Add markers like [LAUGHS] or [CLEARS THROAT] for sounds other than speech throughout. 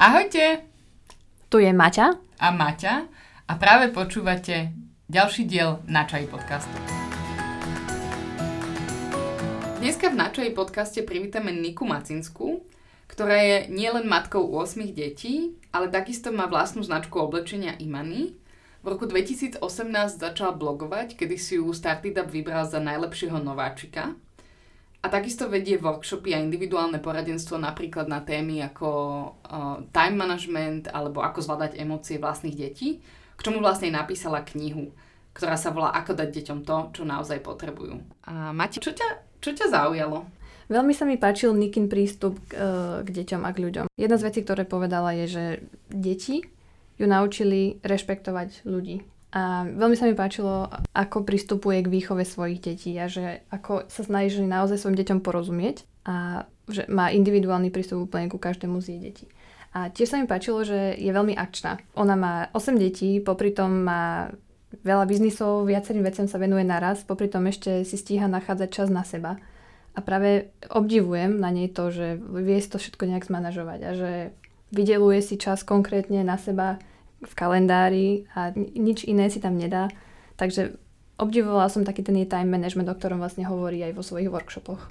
Ahojte! Tu je Maťa a Maťa a práve počúvate ďalší diel Načaj podcastu. Dneska v Načaj podcaste privítame Niku Macinskú, ktorá je nielen matkou 8 detí, ale takisto má vlastnú značku oblečenia Imany. V roku 2018 začala blogovať, kedy si ju Startup vybral za najlepšieho nováčika – a takisto vedie workshopy a individuálne poradenstvo napríklad na témy ako uh, time management alebo ako zvládať emócie vlastných detí, k čomu vlastne napísala knihu, ktorá sa volá Ako dať deťom to, čo naozaj potrebujú. A Mati, čo ťa, čo ťa zaujalo? Veľmi sa mi páčil Nikin prístup k, k deťom a k ľuďom. Jedna z vecí, ktoré povedala, je, že deti ju naučili rešpektovať ľudí a veľmi sa mi páčilo, ako pristupuje k výchove svojich detí a že ako sa snaží naozaj svojim deťom porozumieť a že má individuálny prístup úplne ku každému z jej detí. A tiež sa mi páčilo, že je veľmi akčná. Ona má 8 detí, popri tom má veľa biznisov, viacerým veciam sa venuje naraz, popri tom ešte si stíha nachádzať čas na seba. A práve obdivujem na nej to, že vie to všetko nejak zmanažovať a že vydeluje si čas konkrétne na seba, v kalendári a nič iné si tam nedá. Takže obdivovala som taký ten time management, o ktorom vlastne hovorí aj vo svojich workshopoch.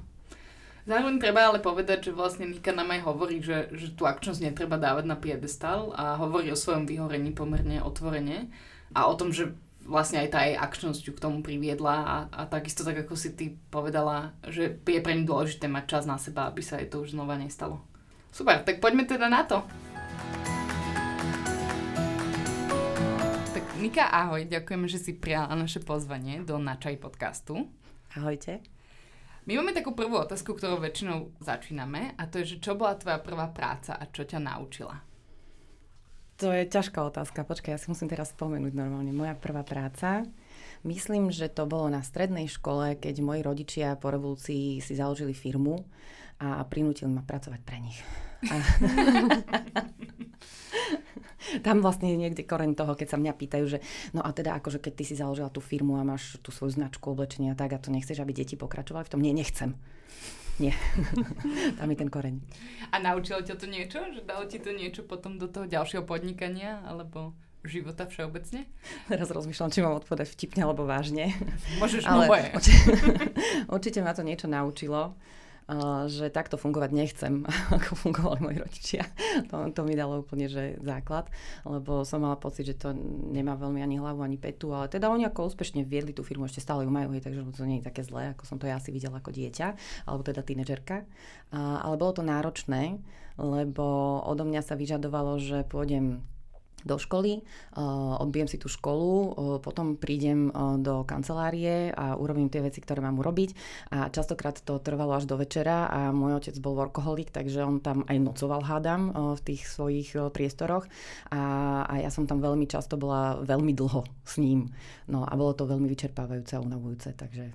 Zároveň treba ale povedať, že vlastne Nika nám aj hovorí, že, že tú akčnosť netreba dávať na piedestal a hovorí o svojom vyhorení pomerne otvorene a o tom, že vlastne aj tá jej akčnosť ju k tomu priviedla a, a takisto tak ako si ty povedala, že je pre ňu dôležité mať čas na seba, aby sa jej to už znova nestalo. Super, tak poďme teda na to. Nika, ahoj, ďakujeme, že si prijala naše pozvanie do Načaj podcastu. Ahojte. My máme takú prvú otázku, ktorou väčšinou začíname a to je, že čo bola tvoja prvá práca a čo ťa naučila? To je ťažká otázka. Počkaj, ja si musím teraz spomenúť normálne. Moja prvá práca. Myslím, že to bolo na strednej škole, keď moji rodičia po revolúcii si založili firmu a prinútili ma pracovať pre nich. A... [LAUGHS] [LAUGHS] tam vlastne je niekde koreň toho, keď sa mňa pýtajú, že no a teda akože keď ty si založila tú firmu a máš tú svoju značku oblečenia tak a to nechceš, aby deti pokračovali v tom? Nie, nechcem. Nie. [LAUGHS] tam je ten koreň. A naučilo ťa to niečo? Že dalo ti to niečo potom do toho ďalšieho podnikania? Alebo života všeobecne? Teraz rozmýšľam, či mám odpovedať vtipne alebo vážne. Môžeš Ale určite, [LAUGHS] určite ma to niečo naučilo že takto fungovať nechcem, [LAUGHS] ako fungovali moji rodičia. To, to mi dalo úplne že základ, lebo som mala pocit, že to nemá veľmi ani hlavu, ani petu, ale teda oni ako úspešne viedli tú firmu, ešte stále ju majú, takže to nie je také zlé, ako som to ja si videla ako dieťa, alebo teda tínedžerka. Ale bolo to náročné, lebo odo mňa sa vyžadovalo, že pôjdem do školy, odbijem si tú školu, potom prídem do kancelárie a urobím tie veci, ktoré mám urobiť a častokrát to trvalo až do večera a môj otec bol workoholik, takže on tam aj nocoval hádam v tých svojich priestoroch a, a ja som tam veľmi často bola veľmi dlho s ním. No a bolo to veľmi vyčerpávajúce a unavujúce, takže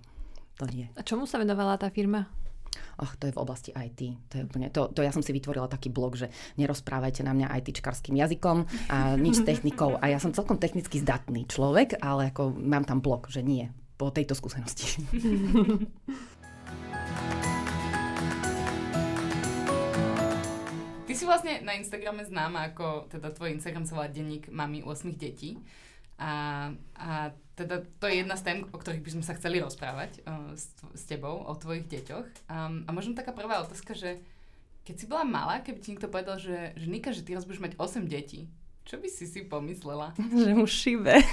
to nie. A čomu sa venovala tá firma? Oh, to je v oblasti IT. To, je úplne, to, to ja som si vytvorila taký blog, že nerozprávajte na mňa ITčkarským jazykom a nič s technikou. A ja som celkom technicky zdatný človek, ale ako mám tam blog, že nie. Po tejto skúsenosti. Ty si vlastne na Instagrame známa ako, teda tvoj Instagram sa volá denník mami 8 detí. A, a teda to je jedna z tém, o ktorých by sme sa chceli rozprávať uh, s, s tebou, o tvojich deťoch. Um, a možno taká prvá otázka, že keď si bola malá, keby ti niekto povedal, že, že Nika, že ty raz budeš mať 8 detí, čo by si si pomyslela? [LAUGHS] Že mu šibe. [LAUGHS]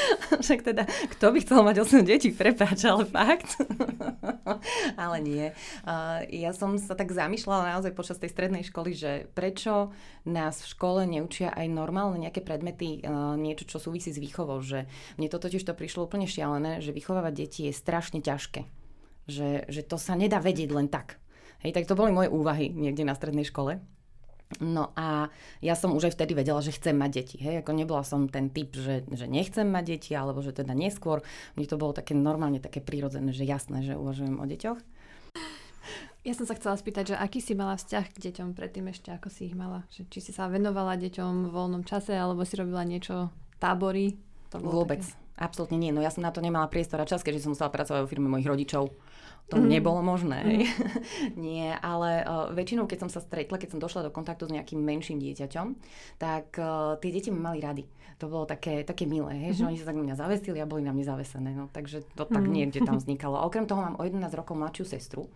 [LAUGHS] Však teda, kto by chcel mať 8 detí, prepáč, ale fakt. [LAUGHS] ale nie. Uh, ja som sa tak zamýšľala naozaj počas tej strednej školy, že prečo nás v škole neučia aj normálne nejaké predmety, uh, niečo, čo súvisí s výchovou. Že mne to totiž to prišlo úplne šialené, že vychovávať deti je strašne ťažké. Že, že to sa nedá vedieť len tak. Hej, tak to boli moje úvahy niekde na strednej škole. No a ja som už aj vtedy vedela, že chcem mať deti. Hej, ako nebola som ten typ, že, že nechcem mať deti, alebo že teda neskôr. Mne to bolo také normálne, také prírodzené, že jasné, že uvažujem o deťoch. Ja som sa chcela spýtať, že aký si mala vzťah k deťom predtým ešte, ako si ich mala? Že, či si sa venovala deťom v voľnom čase, alebo si robila niečo, tábory? To Vôbec. Také Absolútne nie. No ja som na to nemala priestor a čas, keďže som musela pracovať vo firme mojich rodičov. To mm. nebolo možné. Mm. [LAUGHS] nie, ale uh, väčšinou, keď som sa stretla, keď som došla do kontaktu s nejakým menším dieťaťom, tak uh, tie deti ma mali rady. To bolo také, také milé, hej, mm-hmm. že mhm. oni sa tak na mňa zavesili a boli na mňa zavesené. No, takže to tak mm. niekde tam vznikalo. A okrem toho mám o 11 rokov mladšiu sestru.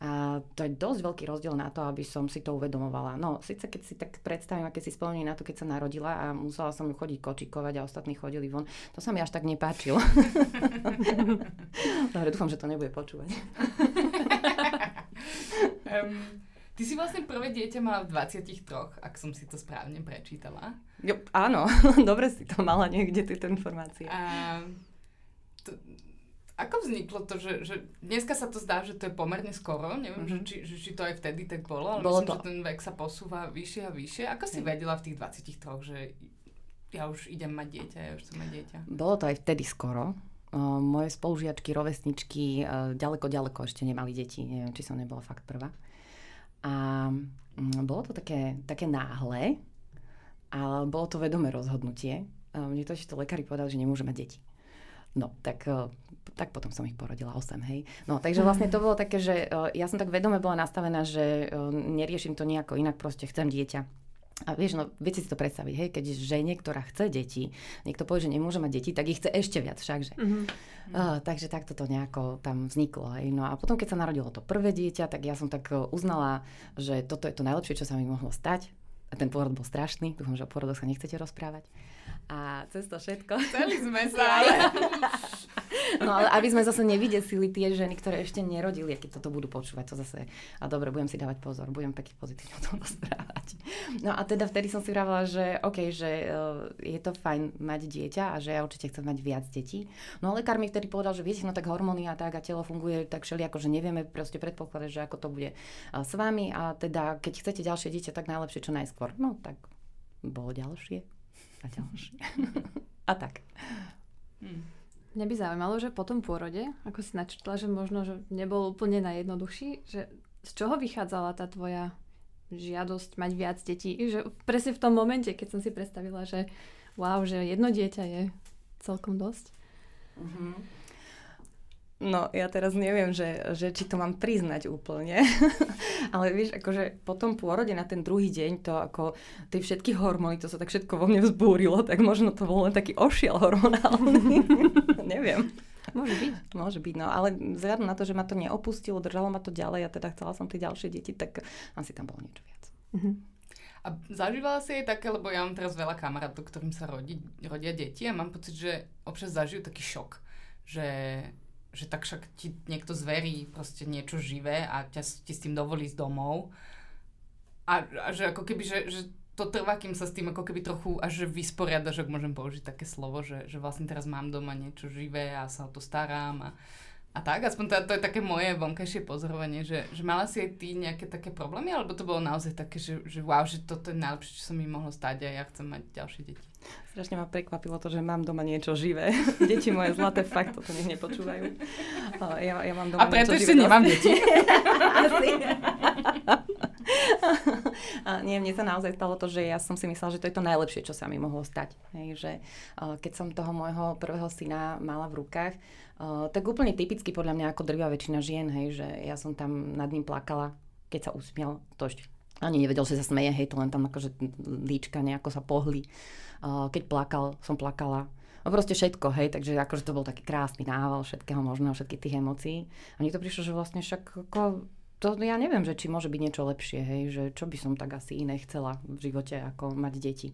A to je dosť veľký rozdiel na to, aby som si to uvedomovala. No, síce keď si tak predstavím, aké si spomínam na to, keď sa narodila a musela som ju chodiť kočikovať a ostatní chodili von, to sa mi až tak nepáčilo. [LAUGHS] Dobre, dúfam, že to nebude počúvať. [LAUGHS] um, ty si vlastne prvé dieťa mala v 23, ak som si to správne prečítala. Jo, áno, [LAUGHS] dobre si to mala niekde, tieto informácie. A, to, ako vzniklo to, že, že dneska sa to zdá, že to je pomerne skoro, neviem, mm-hmm. že, či, že, či to aj vtedy tak bolo, ale bolo myslím, to. že ten vek sa posúva vyššie a vyššie. Ako si vedela v tých 23, že ja už idem mať dieťa, ja už chcem mať dieťa? Bolo to aj vtedy skoro. Uh, moje spolužiačky, rovesničky uh, ďaleko, ďaleko ešte nemali deti. Neviem, či som nebola fakt prvá. A um, bolo to také, také náhle, ale bolo to vedomé rozhodnutie. Uh, mne to ešte lekári povedali, že nemôže mať deti. No, tak, e, tak potom som ich porodila 8, hej. No, takže vlastne to bolo také, že e, ja som tak vedome bola nastavená, že e, neriešim to nejako inak, proste chcem dieťa. A vieš, no, viete si to predstaviť, hej, keď žene, ktorá chce deti, niekto povie, že nemôže mať deti, tak ich chce ešte viac všakže. Mm-hmm. Uh, takže takto to nejako tam vzniklo. Hej. No a potom, keď sa narodilo to prvé dieťa, tak ja som tak uznala, že toto je to najlepšie, čo sa mi mohlo stať. A ten pôrod bol strašný, dúfam, že o pôrodoch sa nechcete rozprávať. A cez to všetko... Chceli sme sa, [LAUGHS] ale... [LAUGHS] No ale aby sme zase nevydesili tie ženy, ktoré ešte nerodili, keď toto budú počúvať, to zase... A dobre, budem si dávať pozor, budem pekne pozitívne o tom rozprávať. No a teda vtedy som si vravela, že OK, že uh, je to fajn mať dieťa a že ja určite chcem mať viac detí. No a lekár mi vtedy povedal, že viete, no tak hormóny a tak a telo funguje tak všeli, ako že nevieme proste predpokladať, že ako to bude uh, s vami a teda keď chcete ďalšie dieťa, tak najlepšie čo najskôr. No tak bolo ďalšie a ďalšie. [LAUGHS] a tak. Hmm. Mňa by zaujímalo, že po tom pôrode, ako si načrtla, že možno, že nebol úplne najjednoduchší, že z čoho vychádzala tá tvoja žiadosť mať viac detí? Že presne v tom momente, keď som si predstavila, že wow, že jedno dieťa je celkom dosť. Mm-hmm. No, ja teraz neviem, že, že či to mám priznať úplne. [LAUGHS] Ale vieš, akože po tom pôrode na ten druhý deň to ako tie všetky hormóny, to sa tak všetko vo mne vzbúrilo, tak možno to bol len taký ošiel hormonálny. [LAUGHS] neviem. Môže byť. Môže byť, no ale vzhľadom na to, že ma to neopustilo, držalo ma to ďalej a teda chcela som tie ďalšie deti, tak asi tam bolo niečo viac. Uh-huh. A zažívala si aj také, lebo ja mám teraz veľa kamarátov, ktorým sa rodí, rodia deti a mám pocit, že občas zažijú taký šok, že že tak však ti niekto zverí proste niečo živé a ťa ti s tým dovolí z domov. A, a že ako keby, že, že to trvá, kým sa s tým ako keby trochu až vysporiadaš, ak môžem použiť také slovo, že, že vlastne teraz mám doma niečo živé a sa o to starám a, a tak, aspoň to, to je také moje vonkajšie pozorovanie, že, že mala si aj ty nejaké také problémy, alebo to bolo naozaj také, že, že wow, že toto je najlepšie, čo sa mi mohlo stať a ja chcem mať ďalšie deti. Strašne ma prekvapilo to, že mám doma niečo živé. [LAUGHS] Deti moje zlaté, fakt toto nech nepočúvajú. Ja, ja mám doma A preto ešte nemám deti. [LAUGHS] [LAUGHS] a nie, mne sa naozaj stalo to, že ja som si myslela, že to je to najlepšie, čo sa mi mohlo stať. Hej, že keď som toho môjho prvého syna mala v rukách, tak úplne typicky podľa mňa ako drvia väčšina žien, hej, že ja som tam nad ním plakala, keď sa usmial, to ešte ani nevedel, že sa smeje, hej, to len tam akože líčka nejako sa pohli. Keď plakal, som plakala. No proste všetko, hej, takže akože to bol taký krásny nával všetkého možného, všetkých tých emócií. A mne to prišlo, že vlastne však ako, to ja neviem, že či môže byť niečo lepšie, hej, že čo by som tak asi iné chcela v živote, ako mať deti.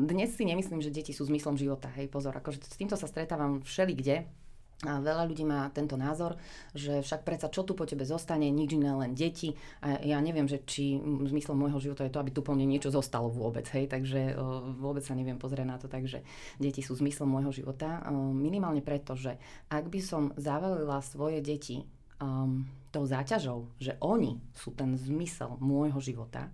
Dnes si nemyslím, že deti sú zmyslom života, hej, pozor, akože s týmto sa stretávam všeli kde, a veľa ľudí má tento názor, že však predsa čo tu po tebe zostane, nič iné, len deti. A ja neviem, že či zmyslom môjho života je to, aby tu po mne niečo zostalo vôbec, hej, takže vôbec sa neviem pozrieť na to, takže deti sú zmyslom môjho života. Minimálne preto, že ak by som zavalila svoje deti um, tou záťažou, že oni sú ten zmysel môjho života,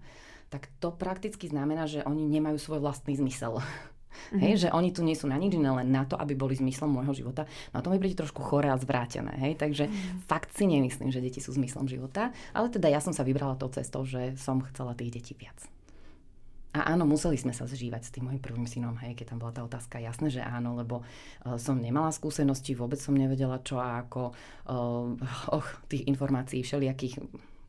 tak to prakticky znamená, že oni nemajú svoj vlastný zmysel. Mm-hmm. [LAUGHS] Hej, že oni tu nie sú na nič iné, len na to, aby boli zmyslom môjho života. No a to mi príde trošku chore a zvrátené. Hej? Takže mm-hmm. fakt si nemyslím, že deti sú zmyslom života. Ale teda ja som sa vybrala tou cestou, že som chcela tých detí viac. A áno, museli sme sa zžívať s tým mojim prvým synom, hej, keď tam bola tá otázka, jasné, že áno, lebo uh, som nemala skúsenosti, vôbec som nevedela čo a ako, uh, och, tých informácií všelijakých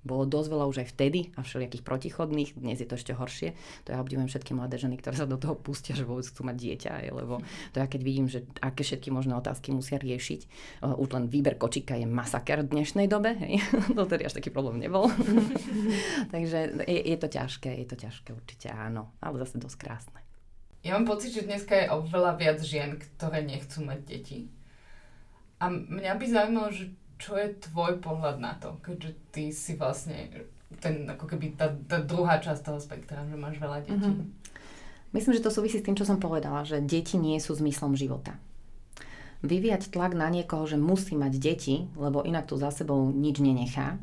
bolo dosť veľa už aj vtedy a všelijakých protichodných, dnes je to ešte horšie. To ja obdivujem všetky mladé ženy, ktoré sa do toho pustia, že vôbec chcú mať dieťa, aj, lebo to ja keď vidím, že aké všetky možné otázky musia riešiť, uh, už len výber kočíka je masaker v dnešnej dobe, hej, [LAUGHS] to tedy až taký problém nebol. [LAUGHS] Takže je, je to ťažké, je to ťažké určite áno, ale zase dosť krásne. Ja mám pocit, že dneska je oveľa viac žien, ktoré nechcú mať deti. A mňa by zaujímalo, že čo je tvoj pohľad na to, keďže ty si vlastne ten, ako keby tá, tá druhá časť toho spektra, že máš veľa detí. Mm-hmm. Myslím, že to súvisí s tým, čo som povedala, že deti nie sú zmyslom života. Vyvíjať tlak na niekoho, že musí mať deti, lebo inak tu za sebou nič nenechá,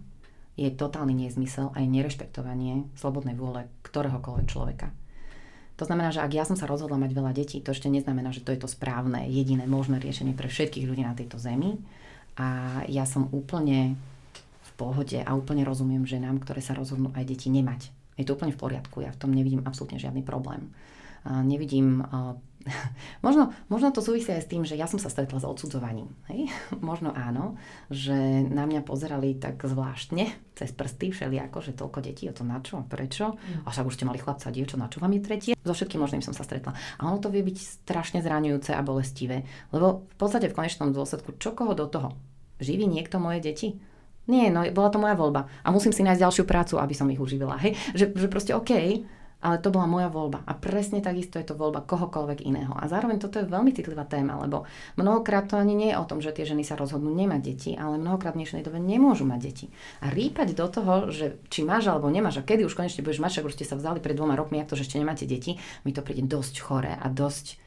je totálny nezmysel aj nerešpektovanie slobodnej vôle ktoréhokoľvek človeka. To znamená, že ak ja som sa rozhodla mať veľa detí, to ešte neznamená, že to je to správne, jediné možné riešenie pre všetkých ľudí na tejto zemi a ja som úplne v pohode a úplne rozumiem ženám, ktoré sa rozhodnú aj deti nemať. Je to úplne v poriadku, ja v tom nevidím absolútne žiadny problém. Nevidím [LAUGHS] možno, možno to súvisí aj s tým, že ja som sa stretla s odsudzovaním. Hej? [LAUGHS] Možno áno, že na mňa pozerali tak zvláštne cez prsty všelijako, že toľko detí, o to na čo, prečo. Mm. A však už ste mali chlapca dievča, na čo vám je tretie? So všetkým možným som sa stretla. A ono to vie byť strašne zraňujúce a bolestivé, lebo v podstate v konečnom dôsledku, čo koho do toho? Živí niekto moje deti? Nie, no bola to moja voľba. A musím si nájsť ďalšiu prácu, aby som ich uživila. Hej? Že, že proste OK, ale to bola moja voľba. A presne takisto je to voľba kohokoľvek iného. A zároveň toto je veľmi citlivá téma, lebo mnohokrát to ani nie je o tom, že tie ženy sa rozhodnú nemať deti, ale mnohokrát v dnešnej dobe nemôžu mať deti. A rýpať do toho, že či máš alebo nemáš a kedy už konečne budeš mať, však už ste sa vzali pred dvoma rokmi, ak to, že ešte nemáte deti, mi to príde dosť choré a dosť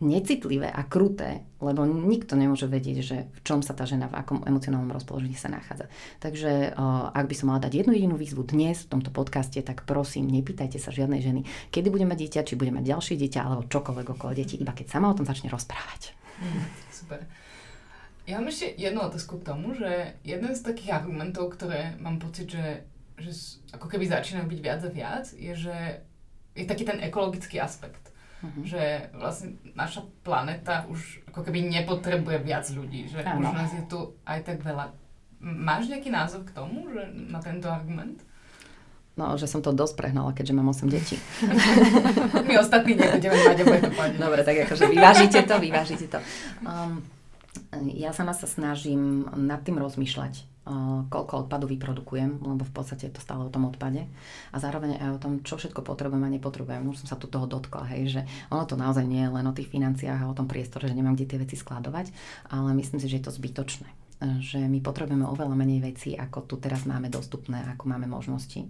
necitlivé a kruté, lebo nikto nemôže vedieť, že v čom sa tá žena, v akom emocionálnom rozpoložení sa nachádza. Takže ak by som mala dať jednu jedinú výzvu dnes v tomto podcaste, tak prosím, nepýtajte sa žiadnej ženy, kedy bude mať dieťa, či bude mať ďalšie dieťa, alebo čokoľvek okolo detí, iba keď sama o tom začne rozprávať. Mm, super. Ja mám ešte jednu otázku k tomu, že jeden z takých argumentov, ktoré mám pocit, že, že ako keby začínajú byť viac a viac, je, že je taký ten ekologický aspekt Uh-huh. Že vlastne naša planeta už ako keby nepotrebuje viac ľudí, že ano. už nás je tu aj tak veľa. Máš nejaký názor k tomu, že na tento argument? No, že som to dosť prehnala, keďže mám 8 detí. [LAUGHS] My ostatní nebudeme mať, to Dobre, tak akože vyvážite to, vyvážite to. Um, ja sama sa snažím nad tým rozmýšľať koľko odpadu vyprodukujem, lebo v podstate je to stále o tom odpade a zároveň aj o tom, čo všetko potrebujem a nepotrebujem. Už som sa tu toho dotkla, hej, že ono to naozaj nie je len o tých financiách a o tom priestore, že nemám kde tie veci skladovať, ale myslím si, že je to zbytočné že my potrebujeme oveľa menej vecí, ako tu teraz máme dostupné, ako máme možnosti.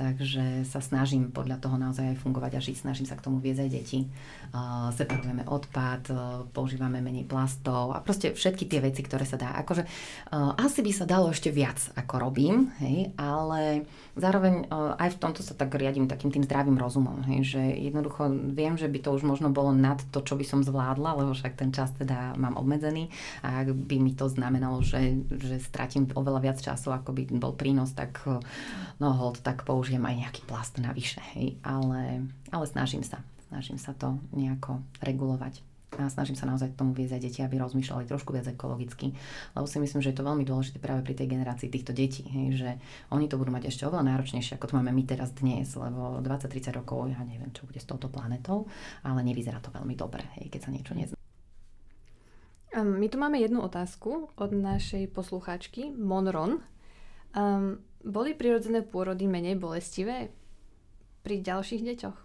Takže sa snažím podľa toho naozaj aj fungovať a žiť. Snažím sa k tomu viesť aj deti. Uh, separujeme odpad, uh, používame menej plastov a proste všetky tie veci, ktoré sa dá. Akože uh, asi by sa dalo ešte viac, ako robím, hej, ale zároveň uh, aj v tomto sa tak riadím takým tým zdravým rozumom, hej, že jednoducho viem, že by to už možno bolo nad to, čo by som zvládla, lebo však ten čas teda mám obmedzený a ak by mi to znamenalo, že, že stratím oveľa viac času, ako by bol prínos, tak no hold, tak použijem aj nejaký plast navyše, hej, ale, ale snažím sa, snažím sa to nejako regulovať. A snažím sa naozaj tomu viesť aj deti, aby rozmýšľali trošku viac ekologicky. Lebo si myslím, že je to veľmi dôležité práve pri tej generácii týchto detí, hej, že oni to budú mať ešte oveľa náročnejšie, ako to máme my teraz dnes, lebo 20-30 rokov, ja neviem, čo bude s touto planetou, ale nevyzerá to veľmi dobre, hej, keď sa niečo nezná. My tu máme jednu otázku od našej poslucháčky Monron. Um, boli prirodzené pôrody menej bolestivé pri ďalších deťoch?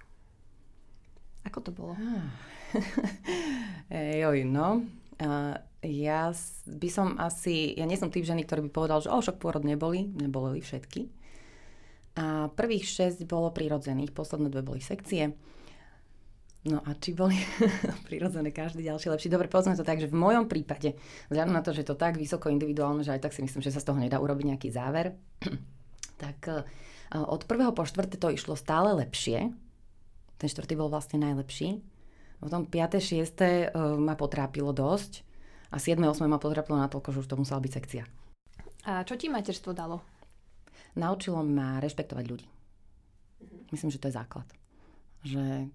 Ako to bolo? Ah. [LAUGHS] Joj, no. Uh, ja by som asi, ja nie som typ ženy, ktorý by povedal, že o, pôrod neboli, neboli všetky. A prvých šesť bolo prirodzených, posledné dve boli sekcie. No a či boli [LAUGHS] prirodzené každý ďalší lepší? Dobre, povedzme to tak, že v mojom prípade, vzhľadom na to, že je to tak vysoko individuálne, že aj tak si myslím, že sa z toho nedá urobiť nejaký záver, [CLEARS THROAT] tak e, od prvého po štvrté to išlo stále lepšie. Ten štvrtý bol vlastne najlepší. Potom 5. 6. ma potrápilo dosť a 7. 8. ma potrápilo natoľko, že už to musela byť sekcia. A čo ti materstvo dalo? Naučilo ma rešpektovať ľudí. Myslím, že to je základ. že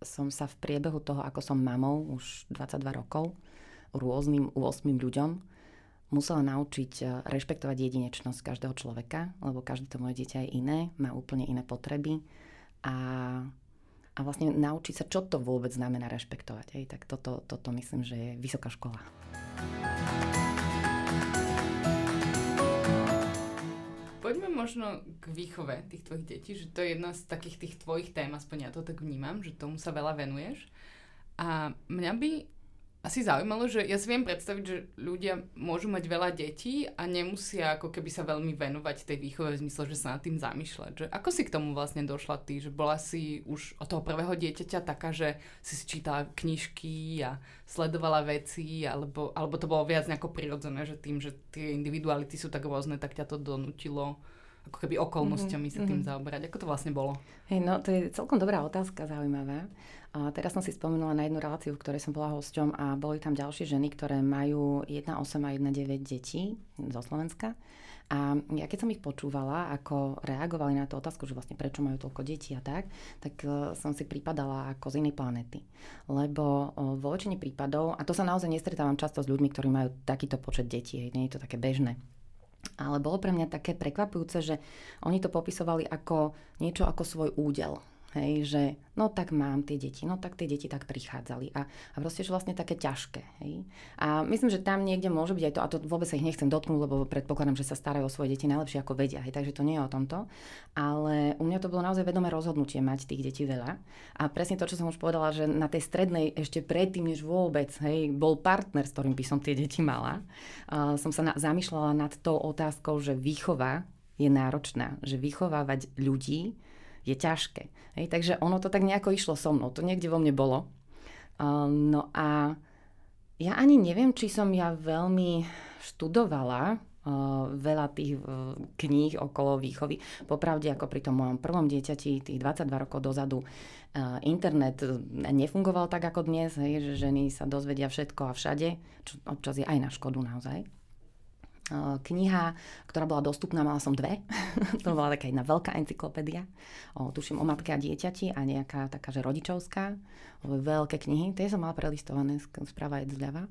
som sa v priebehu toho, ako som mamou už 22 rokov, rôznym 8 ľuďom, musela naučiť e, rešpektovať jedinečnosť každého človeka, lebo každé to moje dieťa je iné, má úplne iné potreby a, a vlastne naučiť sa, čo to vôbec znamená rešpektovať. Hej. Tak toto, toto myslím, že je vysoká škola. Možno k výchove tých tvojich detí, že to je jedna z takých tých tvojich tém, aspoň ja to tak vnímam, že tomu sa veľa venuješ. A mňa by asi zaujímalo, že ja si viem predstaviť, že ľudia môžu mať veľa detí a nemusia ako keby sa veľmi venovať tej výchove v zmysle, že sa nad tým zamýšľať. Že ako si k tomu vlastne došla ty? Že bola si už od toho prvého dieťaťa taká, že si čítala knižky a sledovala veci, alebo, alebo to bolo viac nejako prirodzené, že tým, že tie individuality sú tak rôzne, tak ťa to donútilo ako keby okolnosťami mm-hmm. sa tým mhm. zaoberať. Ako to vlastne bolo? Hej, no to je celkom dobrá otázka, zaujímavá. A teraz som si spomenula na jednu reláciu, v ktorej som bola hosťom a boli tam ďalšie ženy, ktoré majú 1,8 a 1,9 detí zo Slovenska. A ja keď som ich počúvala, ako reagovali na tú otázku, že vlastne prečo majú toľko detí a tak, tak e, som si pripadala ako z inej planety. Lebo vo väčšine prípadov, a to sa naozaj nestretávam často s ľuďmi, ktorí majú takýto počet detí, nie je to také bežné ale bolo pre mňa také prekvapujúce, že oni to popisovali ako niečo ako svoj údel. Hej, že no tak mám tie deti, no tak tie deti tak prichádzali a, a proste, že vlastne také ťažké. Hej. A myslím, že tam niekde môže byť aj to, a to vôbec sa ich nechcem dotknúť, lebo predpokladám, že sa starajú o svoje deti najlepšie ako vedia, hej, takže to nie je o tomto. Ale u mňa to bolo naozaj vedomé rozhodnutie mať tých detí veľa. A presne to, čo som už povedala, že na tej strednej ešte predtým, než vôbec hej, bol partner, s ktorým by som tie deti mala, uh, som sa na, zamýšľala nad tou otázkou, že výchova je náročná, že vychovávať ľudí je ťažké. Hej, takže ono to tak nejako išlo so mnou, to niekde vo mne bolo. No a ja ani neviem, či som ja veľmi študovala veľa tých kníh okolo výchovy. Popravde, ako pri tom mojom prvom dieťati, tých 22 rokov dozadu, internet nefungoval tak ako dnes, hej, že ženy sa dozvedia všetko a všade, čo občas je aj na škodu naozaj. Eh, kniha, ktorá bola dostupná, mala som dve. [LAUGHS] to bola taká jedna veľká encyklopédia, o, tuším o matke a dieťati a nejaká taká, že rodičovská, veľké knihy. Tie som mala prelistované správa aj zľava.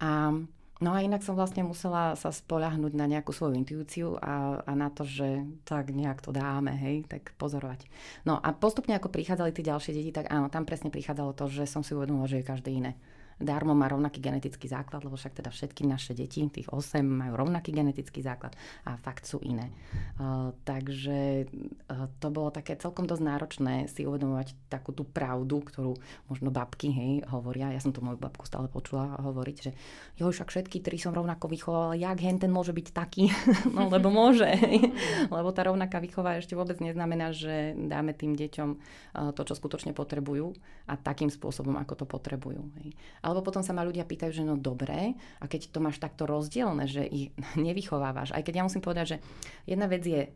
A No a inak som vlastne musela sa spoľahnúť na nejakú svoju intuíciu a, a na to, že tak nejak to dáme, hej, tak pozorovať. No a postupne ako prichádzali tie ďalšie deti, tak áno, tam presne prichádzalo to, že som si uvedomila, že je každé iné darmo má rovnaký genetický základ, lebo však teda všetky naše deti, tých 8 majú rovnaký genetický základ a fakt sú iné. Uh, takže uh, to bolo také celkom dosť náročné si uvedomovať takú tú pravdu, ktorú možno babky hej, hovoria. Ja som tu moju babku stále počula hovoriť, že jo, však všetky tri som rovnako vychovala, jak hen ten môže byť taký? [LAUGHS] no lebo môže. Hej. [LAUGHS] lebo tá rovnaká výchova ešte vôbec neznamená, že dáme tým deťom uh, to, čo skutočne potrebujú a takým spôsobom, ako to potrebujú. Hej. Alebo potom sa ma ľudia pýtajú, že no dobre, a keď to máš takto rozdielne, že ich [LAUGHS] nevychovávaš, aj keď ja musím povedať, že jedna vec je e,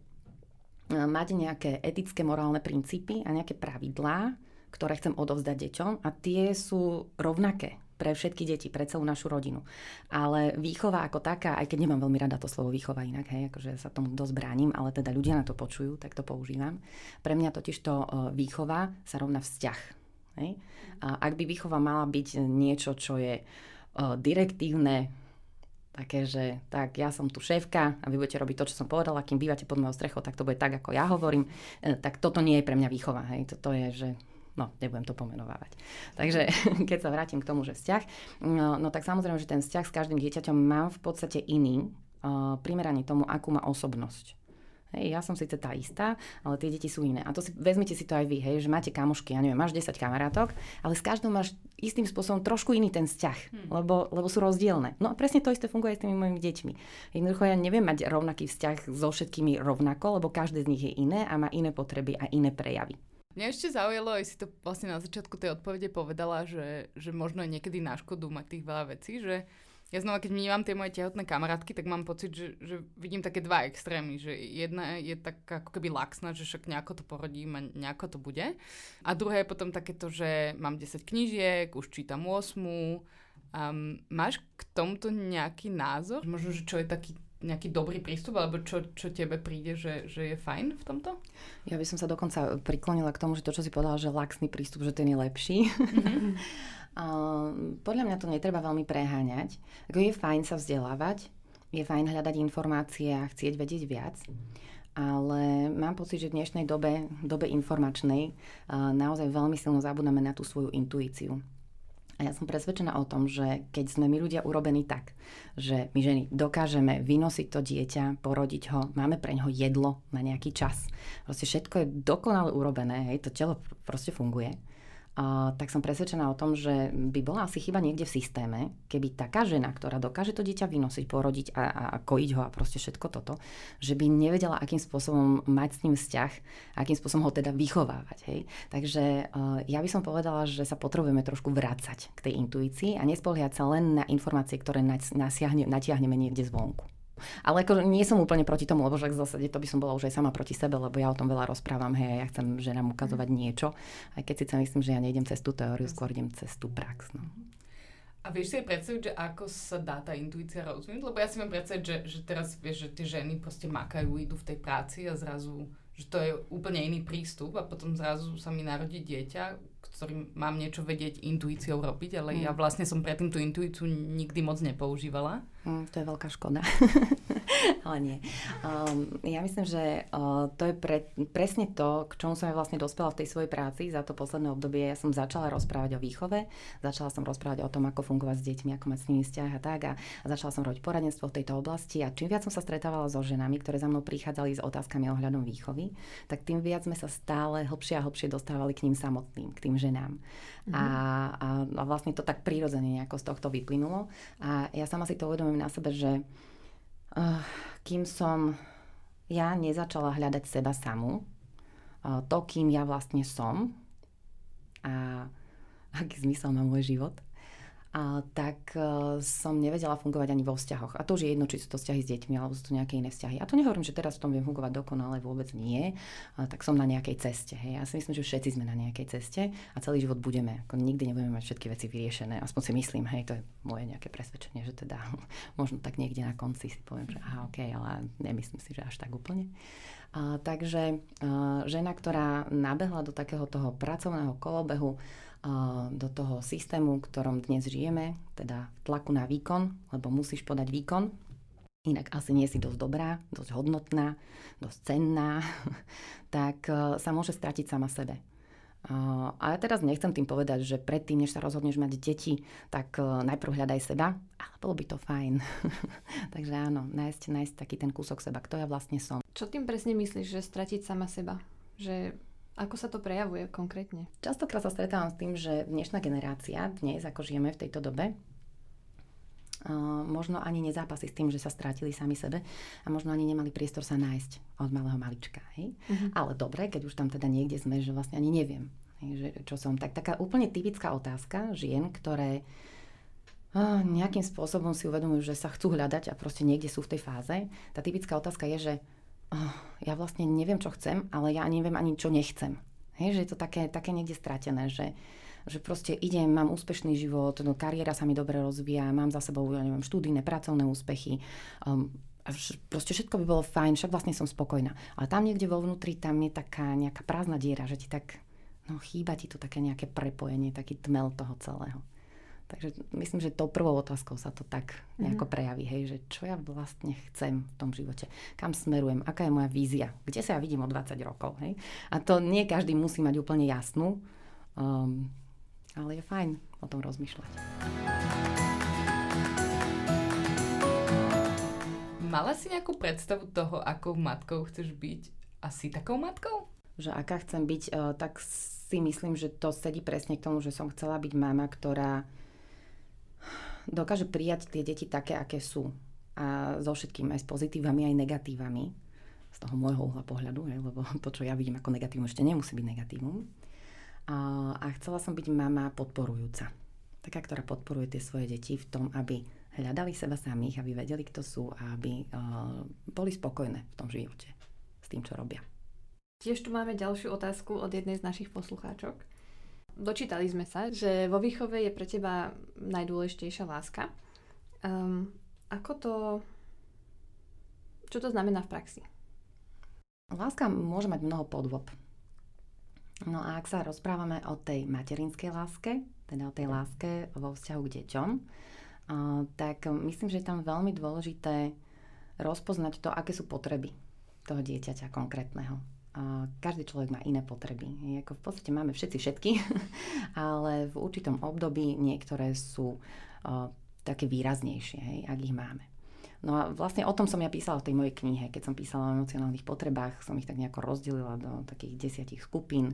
mať nejaké etické, morálne princípy a nejaké pravidlá, ktoré chcem odovzdať deťom a tie sú rovnaké pre všetky deti, pre celú našu rodinu. Ale výchova ako taká, aj keď nemám veľmi rada to slovo výchova inak, hej, akože sa tomu dosť bránim, ale teda ľudia na to počujú, tak to používam. Pre mňa totiž to e, výchova sa rovná vzťah Hej? A ak by výchova mala byť niečo, čo je uh, direktívne, také, že tak ja som tu šéfka a vy budete robiť to, čo som povedala, kým bývate pod mojou strechou, tak to bude tak, ako ja hovorím, e, tak toto nie je pre mňa výchova. Hej? Toto je, že no, nebudem to pomenovávať. Takže [LAUGHS] keď sa vrátim k tomu, že vzťah, no, no tak samozrejme, že ten vzťah s každým dieťaťom mám v podstate iný, uh, primerane tomu, akú má osobnosť. Hej, ja som síce tá istá, ale tie deti sú iné. A to si, vezmite si to aj vy, hej, že máte kamošky, ja neviem, máš 10 kamarátok, ale s každou máš istým spôsobom trošku iný ten vzťah, hmm. lebo, lebo sú rozdielne. No a presne to isté funguje aj s tými mojimi deťmi. Jednoducho ja neviem mať rovnaký vzťah so všetkými rovnako, lebo každé z nich je iné a má iné potreby a iné prejavy. Mňa ešte zaujalo, aj si to vlastne na začiatku tej odpovede povedala, že, že možno je niekedy na škodu mať tých veľa vecí, že ja znova, keď vnímam tie moje tehotné kamarátky, tak mám pocit, že, že vidím také dva extrémy, že jedna je taká ako keby laxná, že však nejako to porodím a nejako to bude. A druhé je potom takéto, že mám 10 knížiek, už čítam 8, Um, máš k tomuto nejaký názor? Možno, že čo je taký nejaký dobrý prístup, alebo čo, čo tebe príde, že, že je fajn v tomto? Ja by som sa dokonca priklonila k tomu, že to, čo si povedala, že laxný prístup, že ten je lepší. Mm-hmm. [LAUGHS] podľa mňa to netreba veľmi preháňať. Ako je fajn sa vzdelávať, je fajn hľadať informácie a chcieť vedieť viac, ale mám pocit, že v dnešnej dobe, dobe informačnej, naozaj veľmi silno zabudáme na tú svoju intuíciu. A ja som presvedčená o tom, že keď sme my ľudia urobení tak, že my ženy dokážeme vynosiť to dieťa, porodiť ho, máme pre ňoho jedlo na nejaký čas. Proste všetko je dokonale urobené, hej, to telo proste funguje tak som presvedčená o tom, že by bola asi chyba niekde v systéme, keby taká žena, ktorá dokáže to dieťa vynosiť, porodiť a, a, kojiť ho a proste všetko toto, že by nevedela, akým spôsobom mať s ním vzťah, akým spôsobom ho teda vychovávať. Hej? Takže uh, ja by som povedala, že sa potrebujeme trošku vrácať k tej intuícii a nespoliehať sa len na informácie, ktoré nasiahne, natiahneme niekde zvonku. Ale ako nie som úplne proti tomu, lebo však v zásade to by som bola už aj sama proti sebe, lebo ja o tom veľa rozprávam, hej, ja chcem ženám ukazovať mm. niečo, aj keď síce myslím, že ja nejdem cez tú teóriu, skôr idem cez tú prax. No. A vieš si aj predstaviť, že ako sa dá tá intuícia rozvinúť? Lebo ja si mám predstaviť, že, že teraz vieš, že tie ženy proste makajú, idú v tej práci a zrazu, že to je úplne iný prístup a potom zrazu sa mi narodí dieťa, ktorým mám niečo vedieť intuíciou robiť, ale mm. ja vlastne som predtým tú intuíciu nikdy moc nepoužívala. Mm, to je veľká škoda. [LAUGHS] [LAUGHS] Ale nie. Um, ja myslím, že uh, to je pre, presne to, k čomu som ja vlastne dospela v tej svojej práci za to posledné obdobie. Ja som začala rozprávať o výchove, začala som rozprávať o tom, ako fungovať s deťmi, ako mať s nimi vzťah a tak. A, začala som robiť poradenstvo v tejto oblasti. A čím viac som sa stretávala so ženami, ktoré za mnou prichádzali s otázkami ohľadom výchovy, tak tým viac sme sa stále hlbšie a hlbšie dostávali k ním samotným, k tým ženám. Mm-hmm. A, a, a vlastne to tak prirodzene nejako z tohto vyplynulo. A ja sama si to uvedomím na sebe, že kým som ja nezačala hľadať seba samú, uh, to, kým ja vlastne som a aký zmysel má môj život, a, tak uh, som nevedela fungovať ani vo vzťahoch. A to už je jedno, či sú to vzťahy s deťmi, alebo sú to nejaké iné vzťahy. A to nehovorím, že teraz v tom viem fungovať dokonale, vôbec nie. A, tak som na nejakej ceste. Hej. Ja si myslím, že všetci sme na nejakej ceste a celý život budeme. Ako nikdy nebudeme mať všetky veci vyriešené. Aspoň si myslím, hej, to je moje nejaké presvedčenie, že teda [LAUGHS] možno tak niekde na konci si poviem, že aha, OK, ale nemyslím si, že až tak úplne. A, takže a, žena, ktorá nabehla do takého toho pracovného kolobehu, do toho systému, v ktorom dnes žijeme, teda tlaku na výkon, lebo musíš podať výkon, inak asi nie si dosť dobrá, dosť hodnotná, dosť cenná, [LAUGHS] tak e, sa môže stratiť sama sebe. A ja teraz nechcem tým povedať, že predtým, než sa rozhodneš mať deti, tak e, najprv hľadaj seba, ale bolo by to fajn. [LAUGHS] Takže áno, nájsť, nájsť taký ten kúsok seba, kto ja vlastne som. Čo tým presne myslíš, že stratiť sama seba? Že ako sa to prejavuje konkrétne? Častokrát sa stretávam s tým, že dnešná generácia, dnes ako žijeme v tejto dobe, možno ani nezápasí s tým, že sa strátili sami sebe a možno ani nemali priestor sa nájsť od malého malička. Hej? Uh-huh. Ale dobre, keď už tam teda niekde sme, že vlastne ani neviem, hej, že, čo som. Tak taká úplne typická otázka žien, ktoré uh, nejakým spôsobom si uvedomujú, že sa chcú hľadať a proste niekde sú v tej fáze. Tá typická otázka je, že ja vlastne neviem, čo chcem, ale ja neviem ani, čo nechcem. Hej, že je to také, také niekde stratené, že, že proste idem, mám úspešný život, no, kariéra sa mi dobre rozvíja, mám za sebou, ja neviem, študijné, pracovné úspechy, um, a proste všetko by bolo fajn, však vlastne som spokojná. Ale tam niekde vo vnútri, tam je taká nejaká prázdna diera, že ti tak, no chýba ti tu také nejaké prepojenie, taký tmel toho celého. Takže myslím, že tou prvou otázkou sa to tak nejako mhm. prejaví, hej, že čo ja vlastne chcem v tom živote, kam smerujem, aká je moja vízia, kde sa ja vidím o 20 rokov, hej. A to nie každý musí mať úplne jasnú, um, ale je fajn o tom rozmýšľať. Mala si nejakú predstavu toho, akou matkou chceš byť a si takou matkou? Že aká chcem byť, uh, tak si myslím, že to sedí presne k tomu, že som chcela byť mama, ktorá dokáže prijať tie deti také, aké sú. A so všetkým, aj s pozitívami, aj negatívami. Z toho môjho uhla pohľadu, hej, lebo [LAUGHS] to, čo ja vidím ako negatívum, ešte nemusí byť negatívum. A, a chcela som byť mama podporujúca. Taká, ktorá podporuje tie svoje deti v tom, aby hľadali seba samých, aby vedeli, kto sú a aby uh, boli spokojné v tom živote s tým, čo robia. Tiež tu máme ďalšiu otázku od jednej z našich poslucháčok. Dočítali sme sa, že vo výchove je pre teba najdôležitejšia láska. Um, ako to... Čo to znamená v praxi? Láska môže mať mnoho podôb. No a ak sa rozprávame o tej materinskej láske, teda o tej láske vo vzťahu k deťom, tak myslím, že je tam veľmi dôležité rozpoznať to, aké sú potreby toho dieťaťa konkrétneho. Každý človek má iné potreby. Ako v podstate máme všetci všetky, [LAUGHS] ale v určitom období niektoré sú také výraznejšie, hej, ak ich máme. No a vlastne o tom som ja písala v tej mojej knihe. Keď som písala o emocionálnych potrebách, som ich tak nejako rozdelila do takých desiatich skupín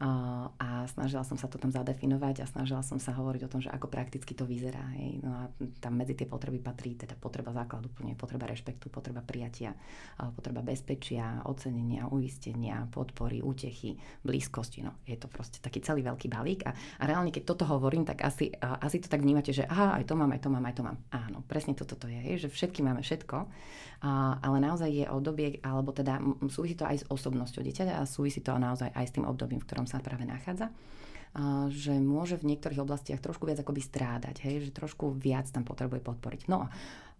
a snažila som sa to tam zadefinovať a snažila som sa hovoriť o tom, že ako prakticky to vyzerá. Hej. No a tam medzi tie potreby patrí teda potreba základu, plne potreba rešpektu, potreba prijatia, potreba bezpečia, ocenenia, uistenia, podpory, útechy, blízkosti. No, je to proste taký celý veľký balík a, a reálne keď toto hovorím, tak asi, asi to tak vnímate, že aha, aj to mám, aj to mám, aj to mám. Áno, presne toto to je, hej, že všetky máme všetko, ale naozaj je obdobie, alebo teda súvisí to aj s osobnosťou dieťaťa a súvisí to naozaj aj s tým obdobím, v ktorom sa práve nachádza že môže v niektorých oblastiach trošku viac akoby strádať, hej, že trošku viac tam potrebuje podporiť. No a e,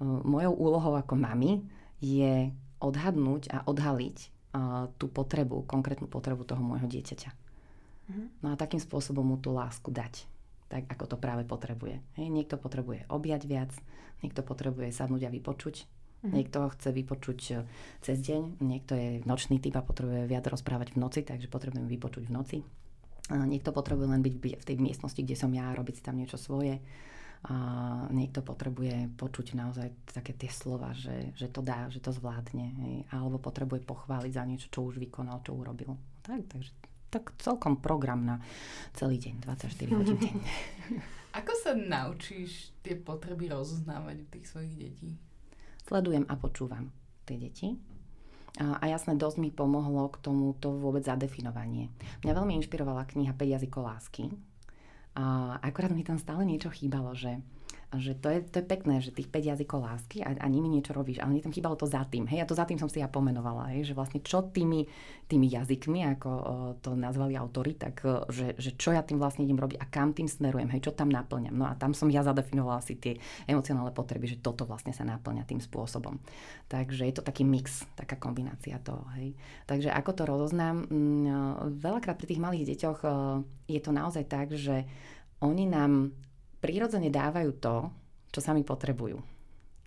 mojou úlohou ako mami je odhadnúť a odhaliť tú potrebu, konkrétnu potrebu toho môjho dieťaťa. Mhm. No a takým spôsobom mu tú lásku dať tak ako to práve potrebuje. Hej, niekto potrebuje objať viac, niekto potrebuje sadnúť a vypočuť, Mm-hmm. Niekto chce vypočuť e, cez deň, niekto je nočný typ a potrebuje viac rozprávať v noci, takže potrebujem vypočuť v noci. Niekto potrebuje len byť v tej miestnosti, kde som ja, robiť si tam niečo svoje. A niekto potrebuje počuť naozaj také tie slova, že, že to dá, že to zvládne. Hej. Alebo potrebuje pochváliť za niečo, čo už vykonal, čo urobil. Tak, takže tak celkom program na celý deň, 24 hodín [LAUGHS] denne. Ako sa naučíš tie potreby rozoznávať u tých svojich detí? Sledujem a počúvam tie deti. A, jasné, dosť mi pomohlo k tomuto vôbec zadefinovanie. Mňa veľmi inšpirovala kniha 5 jazykov lásky. A akorát mi tam stále niečo chýbalo, že že to je, to je pekné, že tých 5 jazykov lásky a, a nimi niečo robíš, ale mne tam chýbalo to za tým. Hej, a to za tým som si ja pomenovala, hej, že vlastne čo tými, tými jazykmi, ako o, to nazvali autory, tak že, že čo ja tým vlastne idem robiť a kam tým smerujem, hej, čo tam naplňam. No a tam som ja zadefinovala si tie emocionálne potreby, že toto vlastne sa naplňa tým spôsobom. Takže je to taký mix, taká kombinácia toho. Hej. Takže ako to rozoznám, mm, veľakrát pri tých malých deťoch je to naozaj tak, že oni nám prirodzene dávajú to, čo sami potrebujú.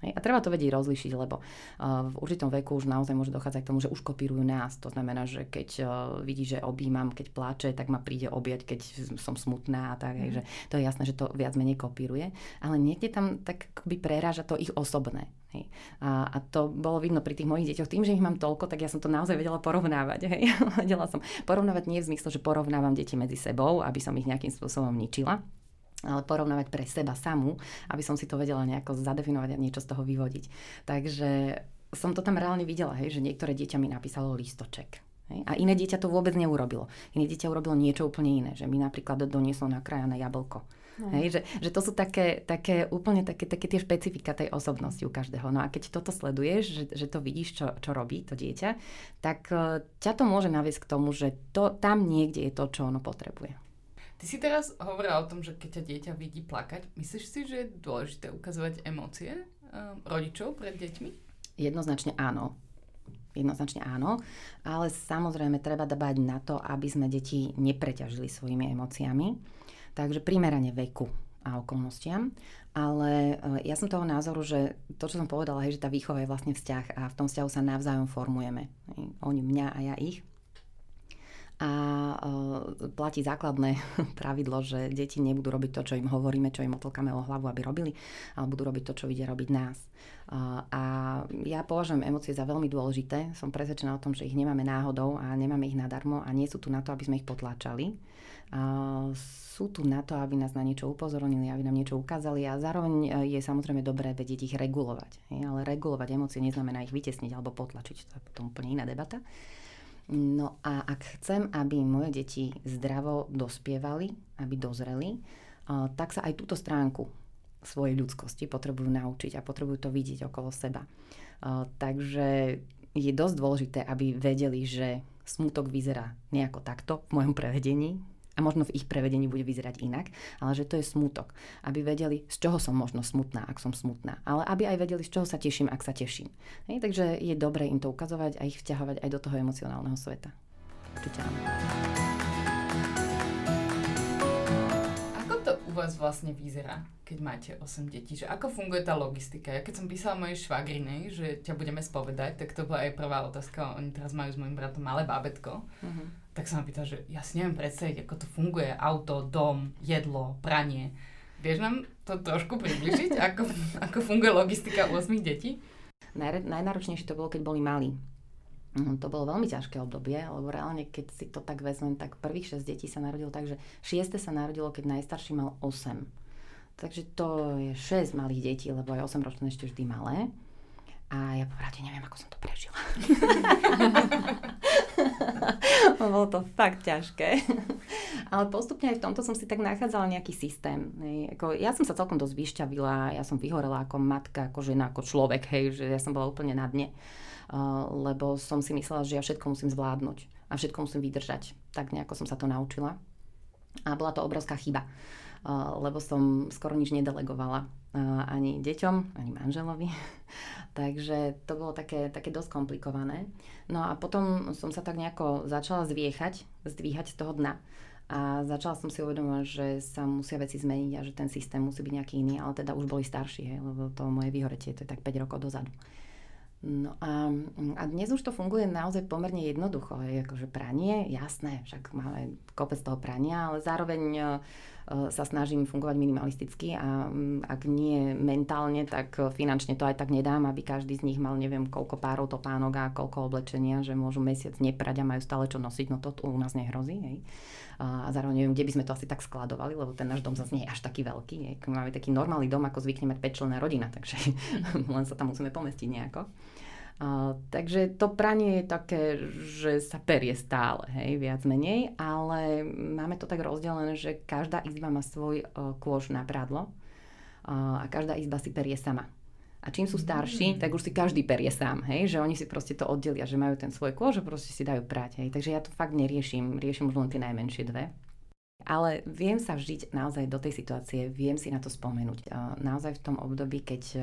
Hej. A treba to vedieť rozlišiť, lebo uh, v určitom veku už naozaj môže dochádzať k tomu, že už kopírujú nás. To znamená, že keď uh, vidí, že objímam, keď pláče, tak ma príde objať, keď som smutná a tak. Mm. Že to je jasné, že to viac menej kopíruje. Ale niekde tam tak akoby preráža to ich osobné. Hej. A, a to bolo vidno pri tých mojich deťoch. Tým, že ich mám toľko, tak ja som to naozaj vedela porovnávať. Hej. [LAUGHS] vedela som porovnávať nie v zmysle, že porovnávam deti medzi sebou, aby som ich nejakým spôsobom ničila porovnávať pre seba samú, aby som si to vedela nejako zadefinovať a niečo z toho vyvodiť. Takže som to tam reálne videla, hej, že niektoré dieťa mi napísalo listoček. Hej, a iné dieťa to vôbec neurobilo. Iné dieťa urobilo niečo úplne iné, že mi napríklad donieslo nakrájané jablko. No. Hej, že, že to sú také, také úplne také, také tie špecifika tej osobnosti u každého. No a keď toto sleduješ, že, že to vidíš, čo, čo robí to dieťa, tak uh, ťa to môže naviesť k tomu, že to, tam niekde je to, čo ono potrebuje. Ty si teraz hovorila o tom, že keď ťa dieťa vidí plakať, myslíš si, že je dôležité ukazovať emócie um, rodičov pred deťmi? Jednoznačne áno. Jednoznačne áno, ale samozrejme treba dbať na to, aby sme deti nepreťažili svojimi emóciami. Takže primerane veku a okolnostiam. Ale e, ja som toho názoru, že to, čo som povedala, je, že tá výchova je vlastne vzťah a v tom vzťahu sa navzájom formujeme. Oni mňa a ja ich a uh, platí základné [LAUGHS] pravidlo, že deti nebudú robiť to, čo im hovoríme, čo im otlkáme o hlavu, aby robili, ale budú robiť to, čo vidia robiť nás. A ja považujem emócie za veľmi dôležité. Som presvedčená o tom, že ich nemáme náhodou a nemáme ich nadarmo a nie sú tu na to, aby sme ich potláčali. Sú tu na to, aby nás na niečo upozornili, aby nám niečo ukázali a zároveň je samozrejme dobré vedieť ich regulovať. Ale regulovať emócie neznamená ich vytesniť alebo potlačiť. To je potom úplne iná debata. No a ak chcem, aby moje deti zdravo dospievali, aby dozreli, tak sa aj túto stránku svojej ľudskosti potrebujú naučiť a potrebujú to vidieť okolo seba. Takže je dosť dôležité, aby vedeli, že smutok vyzerá nejako takto v mojom prevedení A možno v ich prevedení bude vyzerať inak, ale že to je smutok. Aby vedeli, z čoho som možno smutná, ak som smutná. Ale aby aj vedeli, z čoho sa teším, ak sa teším. Hej, takže je dobré im to ukazovať a ich vťahovať aj do toho emocionálneho sveta. Určite áno. Ako to u vás vlastne vyzerá, keď máte 8 detí? Že ako funguje tá logistika? Ja keď som písala mojej švagrinej, že ťa budeme spovedať, tak to bola aj prvá otázka. Oni teraz majú s mojim bratom malé bábetko. Uh-huh tak sa ma pýta, že ja si neviem predstaviť, ako to funguje. Auto, dom, jedlo, pranie. Vieš nám to trošku približiť, [LAUGHS] ako, ako funguje logistika 8 detí? Naj, najnáročnejšie to bolo, keď boli malí. Mm, to bolo veľmi ťažké obdobie, lebo reálne, keď si to tak vezmem, tak prvých 6 detí sa narodilo tak, že 6 sa narodilo, keď najstarší mal 8. Takže to je 6 malých detí, lebo aj 8 ročné ešte vždy malé. A ja popravde neviem, ako som to prežila. [LAUGHS] Bolo to fakt ťažké. Ale postupne aj v tomto som si tak nachádzala nejaký systém. Ja som sa celkom dosť vyšťavila, ja som vyhorela ako matka, ako žena, ako človek, hej, že ja som bola úplne na dne. Lebo som si myslela, že ja všetko musím zvládnuť a všetko musím vydržať. Tak nejako som sa to naučila. A bola to obrovská chyba, lebo som skoro nič nedelegovala ani deťom, ani manželovi. [LAUGHS] Takže to bolo také, také dosť komplikované. No a potom som sa tak nejako začala zviechať, zdvíhať z toho dna. A začala som si uvedomovať, že sa musia veci zmeniť a že ten systém musí byť nejaký iný, ale teda už boli starší, hej, lebo to moje vyhoretie to je tak 5 rokov dozadu. No a, a dnes už to funguje naozaj pomerne jednoducho. Je akože pranie, jasné, však máme kopec toho prania, ale zároveň sa snažím fungovať minimalisticky a mm, ak nie mentálne, tak eh, finančne to aj tak nedám, aby každý z nich mal neviem koľko párov topánok a koľko oblečenia, že môžu mesiac neprať a majú stále čo nosiť, no to tu u nás nehrozí. Hej. A zároveň neviem, kde by sme to asi tak skladovali, lebo ten náš dom zase nie je až taký veľký. Hej. Máme taký normálny dom, ako zvykne mať 5 rodina, takže [LAUGHS] len sa tam musíme pomestiť nejako. Uh, takže to pranie je také, že sa perie stále, hej, viac menej, ale máme to tak rozdelené, že každá izba má svoj uh, kôž na prádlo uh, a každá izba si perie sama. A čím sú starší, mm. tak už si každý perie sám, hej, že oni si proste to oddelia, že majú ten svoj kôž a proste si dajú prať, hej. Takže ja to fakt neriešim, riešim už len tie najmenšie dve. Ale viem sa vžiť naozaj do tej situácie, viem si na to spomenúť. Naozaj v tom období, keď e,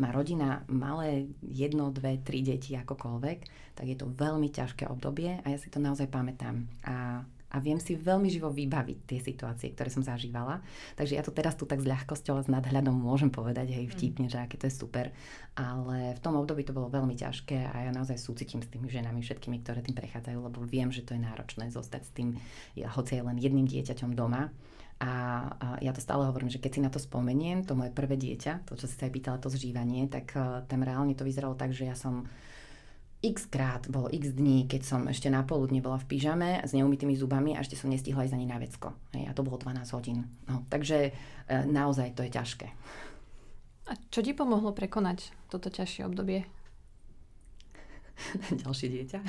má rodina malé jedno, dve, tri deti akokoľvek, tak je to veľmi ťažké obdobie a ja si to naozaj pamätám. A a viem si veľmi živo vybaviť tie situácie, ktoré som zažívala. Takže ja to teraz tu tak s ľahkosťou a s nadhľadom môžem povedať, hej, vtipne, mm. že aké to je super. Ale v tom období to bolo veľmi ťažké a ja naozaj súcitím s tými ženami všetkými, ktoré tým prechádzajú, lebo viem, že to je náročné zostať s tým, hoci aj len jedným dieťaťom doma. A, a ja to stále hovorím, že keď si na to spomeniem, to moje prvé dieťa, to, čo si sa aj pýtala, to zžívanie, tak uh, tam reálne to vyzeralo tak, že ja som x krát, bolo x dní, keď som ešte na poludne bola v pyžame s neumytými zubami a ešte som nestihla ísť ani na vecko. Hej, a to bolo 12 hodín. No, takže e, naozaj to je ťažké. A čo ti pomohlo prekonať toto ťažšie obdobie? [LAUGHS] Ďalšie dieťa. [LAUGHS]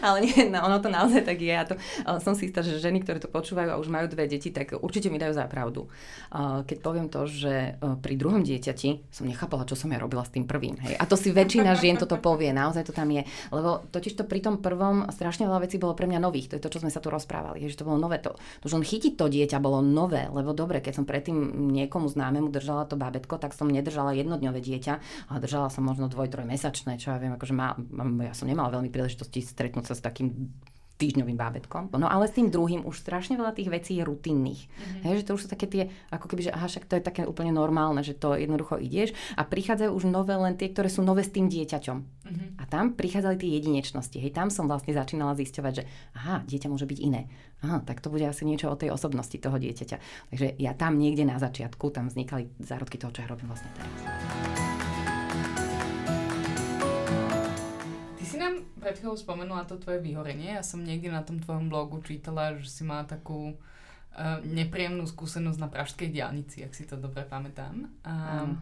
Ale nie, no, ono to naozaj tak je. Ja to, uh, som si istá, že ženy, ktoré to počúvajú a už majú dve deti, tak určite mi dajú za pravdu. Uh, keď poviem to, že uh, pri druhom dieťati som nechápala, čo som ja robila s tým prvým. Hej. A to si väčšina žien toto povie, naozaj to tam je. Lebo totiž to pri tom prvom strašne veľa vecí bolo pre mňa nových. To je to, čo sme sa tu rozprávali. Je, že to bolo nové. To, to že len chytiť to dieťa bolo nové, lebo dobre, keď som predtým niekomu známemu držala to bábetko, tak som nedržala jednodňové dieťa, ale držala som možno dvoj, trojmesačné, čo ja viem, akože má, ja som nemala veľmi príležitosti stretnúť sa s takým týždňovým bábetkom. No ale s tým druhým už strašne veľa tých vecí je rutinných. Mm-hmm. Hej, že to už sú také tie, ako keby, že aha, však to je také úplne normálne, že to jednoducho ideš a prichádzajú už nové len tie, ktoré sú nové s tým dieťaťom. Mm-hmm. A tam prichádzali tie jedinečnosti. Hej, tam som vlastne začínala zisťovať, že aha, dieťa môže byť iné. Aha, tak to bude asi niečo o tej osobnosti toho dieťaťa. Takže ja tam niekde na začiatku, tam vznikali zárodky toho, čo ja robím vlastne teraz. Nám pred chvíľou spomenula to tvoje vyhorenie. Ja som niekde na tom tvojom blogu čítala, že si mala takú uh, nepríjemnú skúsenosť na Pražskej diálnici, ak si to dobre pamätám. Um,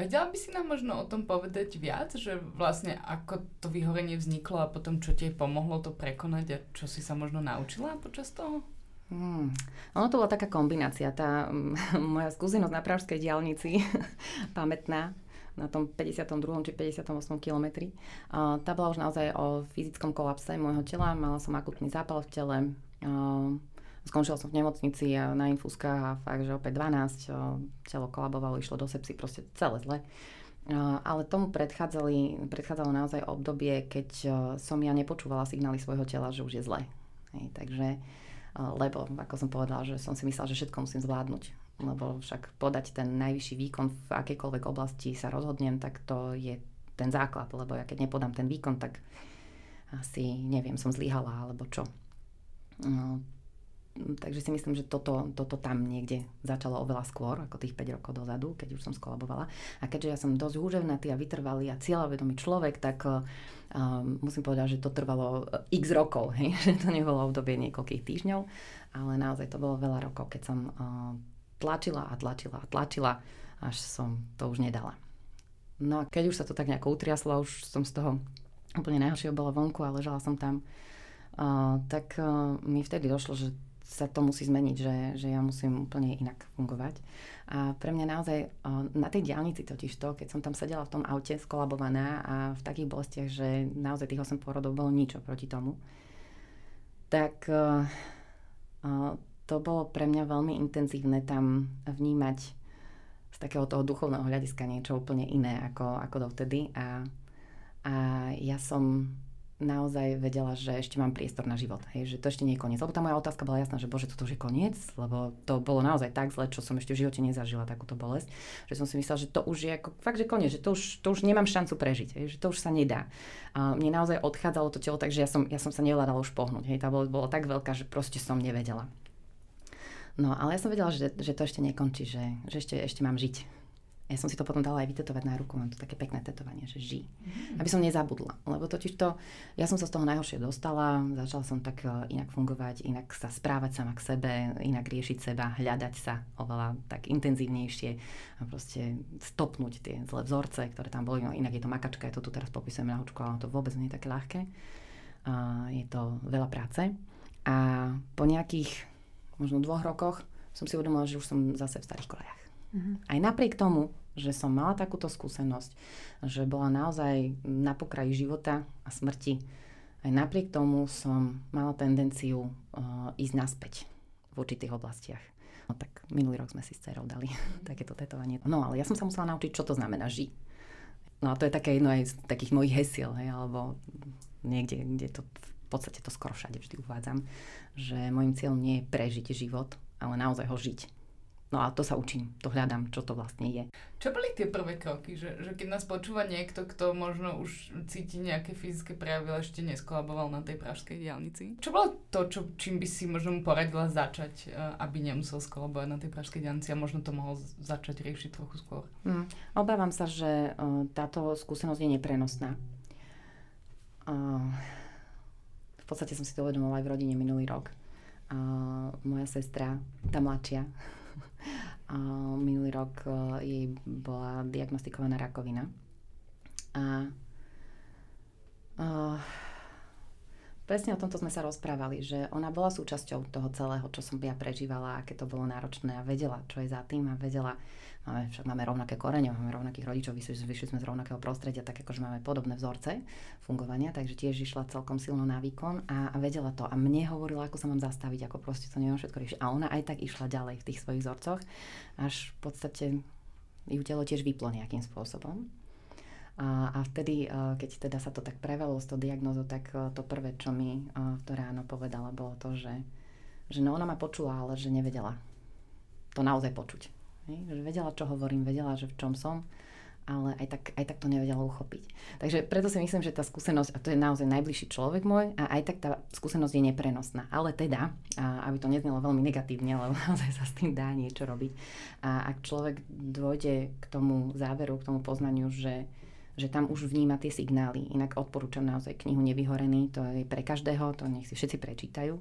Vedela by si nám možno o tom povedať viac, že vlastne ako to vyhorenie vzniklo a potom čo ti pomohlo to prekonať a čo si sa možno naučila počas toho? Hmm. Ono to bola taká kombinácia. Tá [LAUGHS] moja skúsenosť na Pražskej diálnici, [LAUGHS] pamätná, na tom 52. či 58. kilometri. Uh, tá bola už naozaj o fyzickom kolapse môjho tela. Mala som akutný zápal v tele. Skončila som v nemocnici na infúzkach a fakt, že opäť 12, uh, telo kolabovalo, išlo do sepsy, proste celé zle. Ale tomu predchádzali, predchádzalo naozaj obdobie, keď uh, som ja nepočúvala signály svojho tela, že už je zle. Hej, takže, uh, lebo, ako som povedala, že som si myslela, že všetko musím zvládnuť lebo však podať ten najvyšší výkon v akejkoľvek oblasti sa rozhodnem, tak to je ten základ, lebo ja keď nepodám ten výkon, tak asi neviem, som zlyhala alebo čo. No, takže si myslím, že toto, toto tam niekde začalo oveľa skôr, ako tých 5 rokov dozadu, keď už som skolabovala. A keďže ja som dosť húževnatý a vytrvalý a cieľavedomý človek, tak um, musím povedať, že to trvalo x rokov, [LAUGHS] hej? že to nebolo obdobie niekoľkých týždňov, ale naozaj to bolo veľa rokov, keď som uh, tlačila a tlačila a tlačila, až som to už nedala. No a keď už sa to tak nejako utriaslo, už som z toho úplne najhoršieho bola vonku a ležala som tam, uh, tak uh, mi vtedy došlo, že sa to musí zmeniť, že, že ja musím úplne inak fungovať. A pre mňa naozaj na tej diálnici totiž to, keď som tam sedela v tom aute skolabovaná a v takých bolestiach, že naozaj tých 8 porodov bolo nič proti tomu, tak to bolo pre mňa veľmi intenzívne tam vnímať z takého toho duchovného hľadiska niečo úplne iné ako, ako dovtedy a, a ja som naozaj vedela, že ešte mám priestor na život, hej, že to ešte nie je koniec. Lebo tá moja otázka bola jasná, že bože, toto už je koniec, lebo to bolo naozaj tak zle, čo som ešte v živote nezažila takúto bolesť, že som si myslela, že to už je ako, fakt, že koniec, že to už, to už nemám šancu prežiť, hej, že to už sa nedá. A mne naozaj odchádzalo to telo, takže ja som, ja som sa nevládala už pohnúť. Hej, tá bolesť bola tak veľká, že proste som nevedela. No, ale ja som vedela, že, že to ešte nekončí, že, že ešte, ešte mám žiť. Ja som si to potom dala aj vytetovať na ruku, mám to také pekné tetovanie, že ži. Mm. Aby som nezabudla, lebo totiž to, ja som sa z toho najhoršie dostala, začala som tak e, inak fungovať, inak sa správať sama k sebe, inak riešiť seba, hľadať sa oveľa tak intenzívnejšie a proste stopnúť tie zlé vzorce, ktoré tam boli. No, inak je to makačka, ja to tu teraz popisujem na hučku, ale to vôbec nie je také ľahké. A je to veľa práce. A po nejakých možno dvoch rokoch som si uvedomila, že už som zase v starých kolejach. Uh-huh. Aj napriek tomu, že som mala takúto skúsenosť, že bola naozaj na pokraji života a smrti, aj napriek tomu som mala tendenciu uh, ísť naspäť v určitých oblastiach. No tak minulý rok sme si s dcerou dali [LAUGHS] takéto tetovanie. No ale ja som sa musela naučiť, čo to znamená ži. No a to je také jedno aj z takých mojich hesiel, hej, alebo niekde, kde to podstate to skoro všade vždy uvádzam, že môjim cieľom nie je prežiť život, ale naozaj ho žiť. No a to sa učím, to hľadám, čo to vlastne je. Čo boli tie prvé kroky? Že, že keď nás počúva niekto, kto možno už cíti nejaké fyzické prejavy, ale ešte neskolaboval na tej pražskej diálnici. Čo bolo to, čo, čím by si možno mu poradila začať, eh, aby nemusel skolabovať na tej pražskej diálnici a možno to mohol začať riešiť trochu skôr? Mm, obávam sa, že uh, táto skúsenosť je neprenosná. Uh, podstate som si to uvedomila aj v rodine minulý rok. Uh, moja sestra, tá mladšia, [LAUGHS] a minulý rok e, jej bola diagnostikovaná rakovina. A uh, presne o tomto sme sa rozprávali, že ona bola súčasťou toho celého, čo som ja prežívala, aké to bolo náročné a vedela, čo je za tým a vedela, máme, však máme rovnaké korene, máme rovnakých rodičov, vyšli, sme z rovnakého prostredia, tak akože máme podobné vzorce fungovania, takže tiež išla celkom silno na výkon a, a vedela to. A mne hovorila, ako sa mám zastaviť, ako proste to neviem všetko riešiť. A ona aj tak išla ďalej v tých svojich vzorcoch, až v podstate ju telo tiež vyplo nejakým spôsobom. A, a vtedy, keď teda sa to tak prevelo s tou diagnózou, tak to prvé, čo mi to ráno povedala, bolo to, že, že no ona ma počula, ale že nevedela to naozaj počuť. Že vedela, čo hovorím, vedela, že v čom som, ale aj tak, aj tak to nevedela uchopiť. Takže preto si myslím, že tá skúsenosť, a to je naozaj najbližší človek môj, a aj tak tá skúsenosť je neprenosná. Ale teda, a aby to neznelo veľmi negatívne, lebo [LAUGHS] naozaj sa s tým dá niečo robiť. A ak človek dôjde k tomu záveru, k tomu poznaniu, že že tam už vníma tie signály. Inak odporúčam naozaj knihu Nevyhorený, to je pre každého, to nech si všetci prečítajú.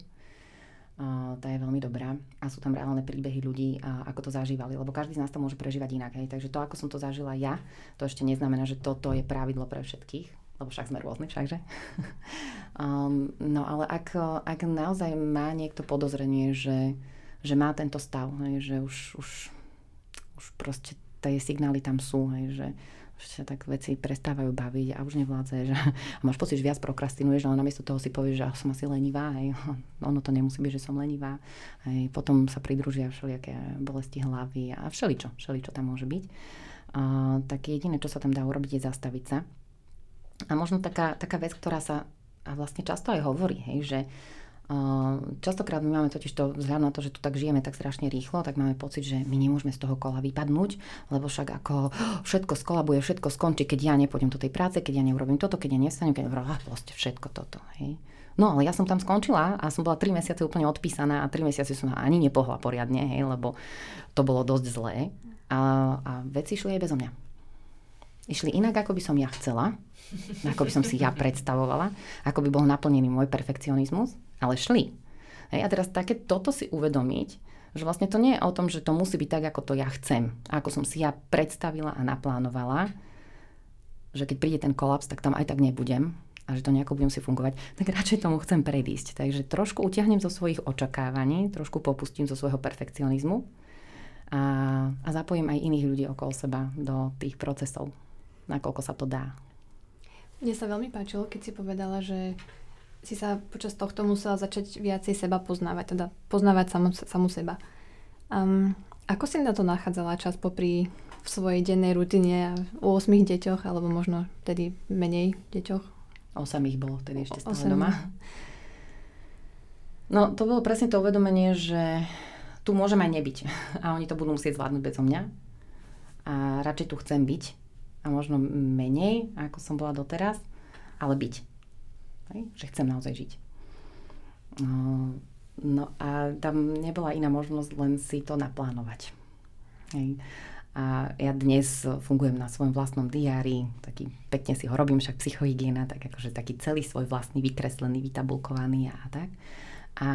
Uh, tá je veľmi dobrá a sú tam reálne príbehy ľudí, uh, ako to zažívali, lebo každý z nás to môže prežívať inak. Hej. Takže to, ako som to zažila ja, to ešte neznamená, že toto je pravidlo pre všetkých, lebo však sme rôzni, všakže. [LAUGHS] um, no ale ak, ak naozaj má niekto podozrenie, že, že má tento stav, hej, že už, už, už proste tie signály tam sú, hej, že, že tak veci prestávajú baviť a už nevládzeš a [LAUGHS] máš pocit, že viac prokrastinuješ, ale namiesto toho si povieš, že som asi lenivá, hej. [LAUGHS] ono to nemusí byť, že som lenivá. Hej. Potom sa pridružia všelijaké bolesti hlavy a všeličo, všeličo tam môže byť. A, tak jediné, čo sa tam dá urobiť, je zastaviť sa. A možno taká, taká vec, ktorá sa a vlastne často aj hovorí, hej, že Častokrát my máme totiž to vzhľadom na to, že tu tak žijeme tak strašne rýchlo, tak máme pocit, že my nemôžeme z toho kola vypadnúť, lebo však ako všetko skolabuje, všetko skončí, keď ja nepôjdem do tej práce, keď ja neurobím toto, keď ja nestanem, keď ja proste všetko toto. Hej. No ale ja som tam skončila a som bola 3 mesiace úplne odpísaná a 3 mesiace som ani nepohla poriadne, hej, lebo to bolo dosť zlé. A, a veci šli aj bezo mňa. Išli inak, ako by som ja chcela, ako by som si ja predstavovala, ako by bol naplnený môj perfekcionizmus ale šli. Hej, a teraz také toto si uvedomiť, že vlastne to nie je o tom, že to musí byť tak, ako to ja chcem. Ako som si ja predstavila a naplánovala, že keď príde ten kolaps, tak tam aj tak nebudem a že to nejako budem si fungovať, tak radšej tomu chcem predísť. Takže trošku utiahnem zo svojich očakávaní, trošku popustím zo svojho perfekcionizmu a, a zapojím aj iných ľudí okolo seba do tých procesov, nakoľko sa to dá. Mne sa veľmi páčilo, keď si povedala, že si sa počas tohto musela začať viacej seba poznávať, teda poznávať samu, samu seba. Um, ako si na to nachádzala čas popri v svojej dennej rutine u 8 deťoch, alebo možno tedy menej deťoch? 8 ich bolo vtedy ešte stále 8. doma. No, to bolo presne to uvedomenie, že tu môžem aj nebyť [LAUGHS] a oni to budú musieť zvládnuť bez mňa. A radšej tu chcem byť a možno menej, ako som bola doteraz, ale byť. Hej? Že chcem naozaj žiť. No, no a tam nebola iná možnosť len si to naplánovať. Hej? A ja dnes fungujem na svojom vlastnom diári, taký pekne si ho robím, však psychohygiena, tak akože taký celý svoj vlastný vykreslený, vytabulkovaný a tak. A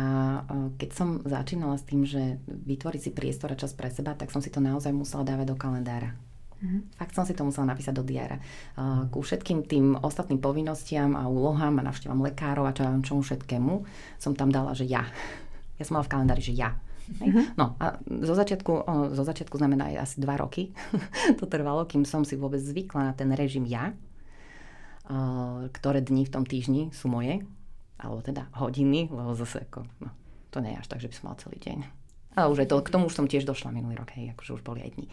keď som začínala s tým, že vytvoriť si priestor a čas pre seba, tak som si to naozaj musela dávať do kalendára. Mm-hmm. Fakt som si to musela napísať do diára. Ku všetkým tým ostatným povinnostiam a úlohám a navštívam lekárov a čo, čomu všetkému som tam dala, že ja. [LAUGHS] Ja som mala v kalendári, že ja. Mm-hmm. No a zo začiatku, o, zo začiatku znamená aj asi dva roky. [LAUGHS] to trvalo, kým som si vôbec zvykla na ten režim ja, uh, ktoré dni v tom týždni sú moje, alebo teda hodiny, lebo zase ako, no, to nie je až tak, že by som mala celý deň. Ale už je to, k tomu už som tiež došla minulý rok, hej, akože už boli aj dni.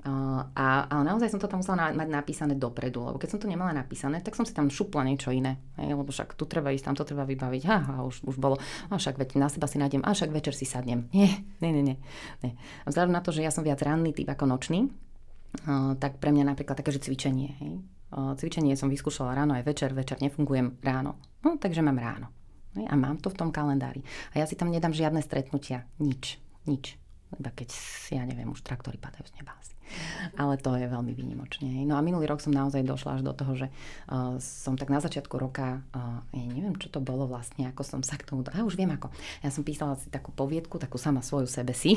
A, ale naozaj som to tam musela mať napísané dopredu, lebo keď som to nemala napísané, tak som si tam šupla niečo iné. Hej, lebo však tu treba ísť, tam to treba vybaviť. Ha, ha už, už bolo, a však veď na seba si nájdem, a však večer si sadnem. Nie, nie, nie, nie. nie. Vzhľadom na to, že ja som viac ranný typ ako nočný, uh, tak pre mňa napríklad také, že cvičenie. Hej. Uh, cvičenie som vyskúšala ráno aj večer, večer nefungujem ráno. No, takže mám ráno. Hej, a mám to v tom kalendári. A ja si tam nedám žiadne stretnutia. Nič. Nič. Iba keď, ja neviem, už traktory padajú z neba asi ale to je veľmi výnimočne. No a minulý rok som naozaj došla až do toho, že uh, som tak na začiatku roka, uh, ja neviem, čo to bolo vlastne, ako som sa k tomu... A už viem ako. Ja som písala si takú poviedku, takú sama svoju sebe si.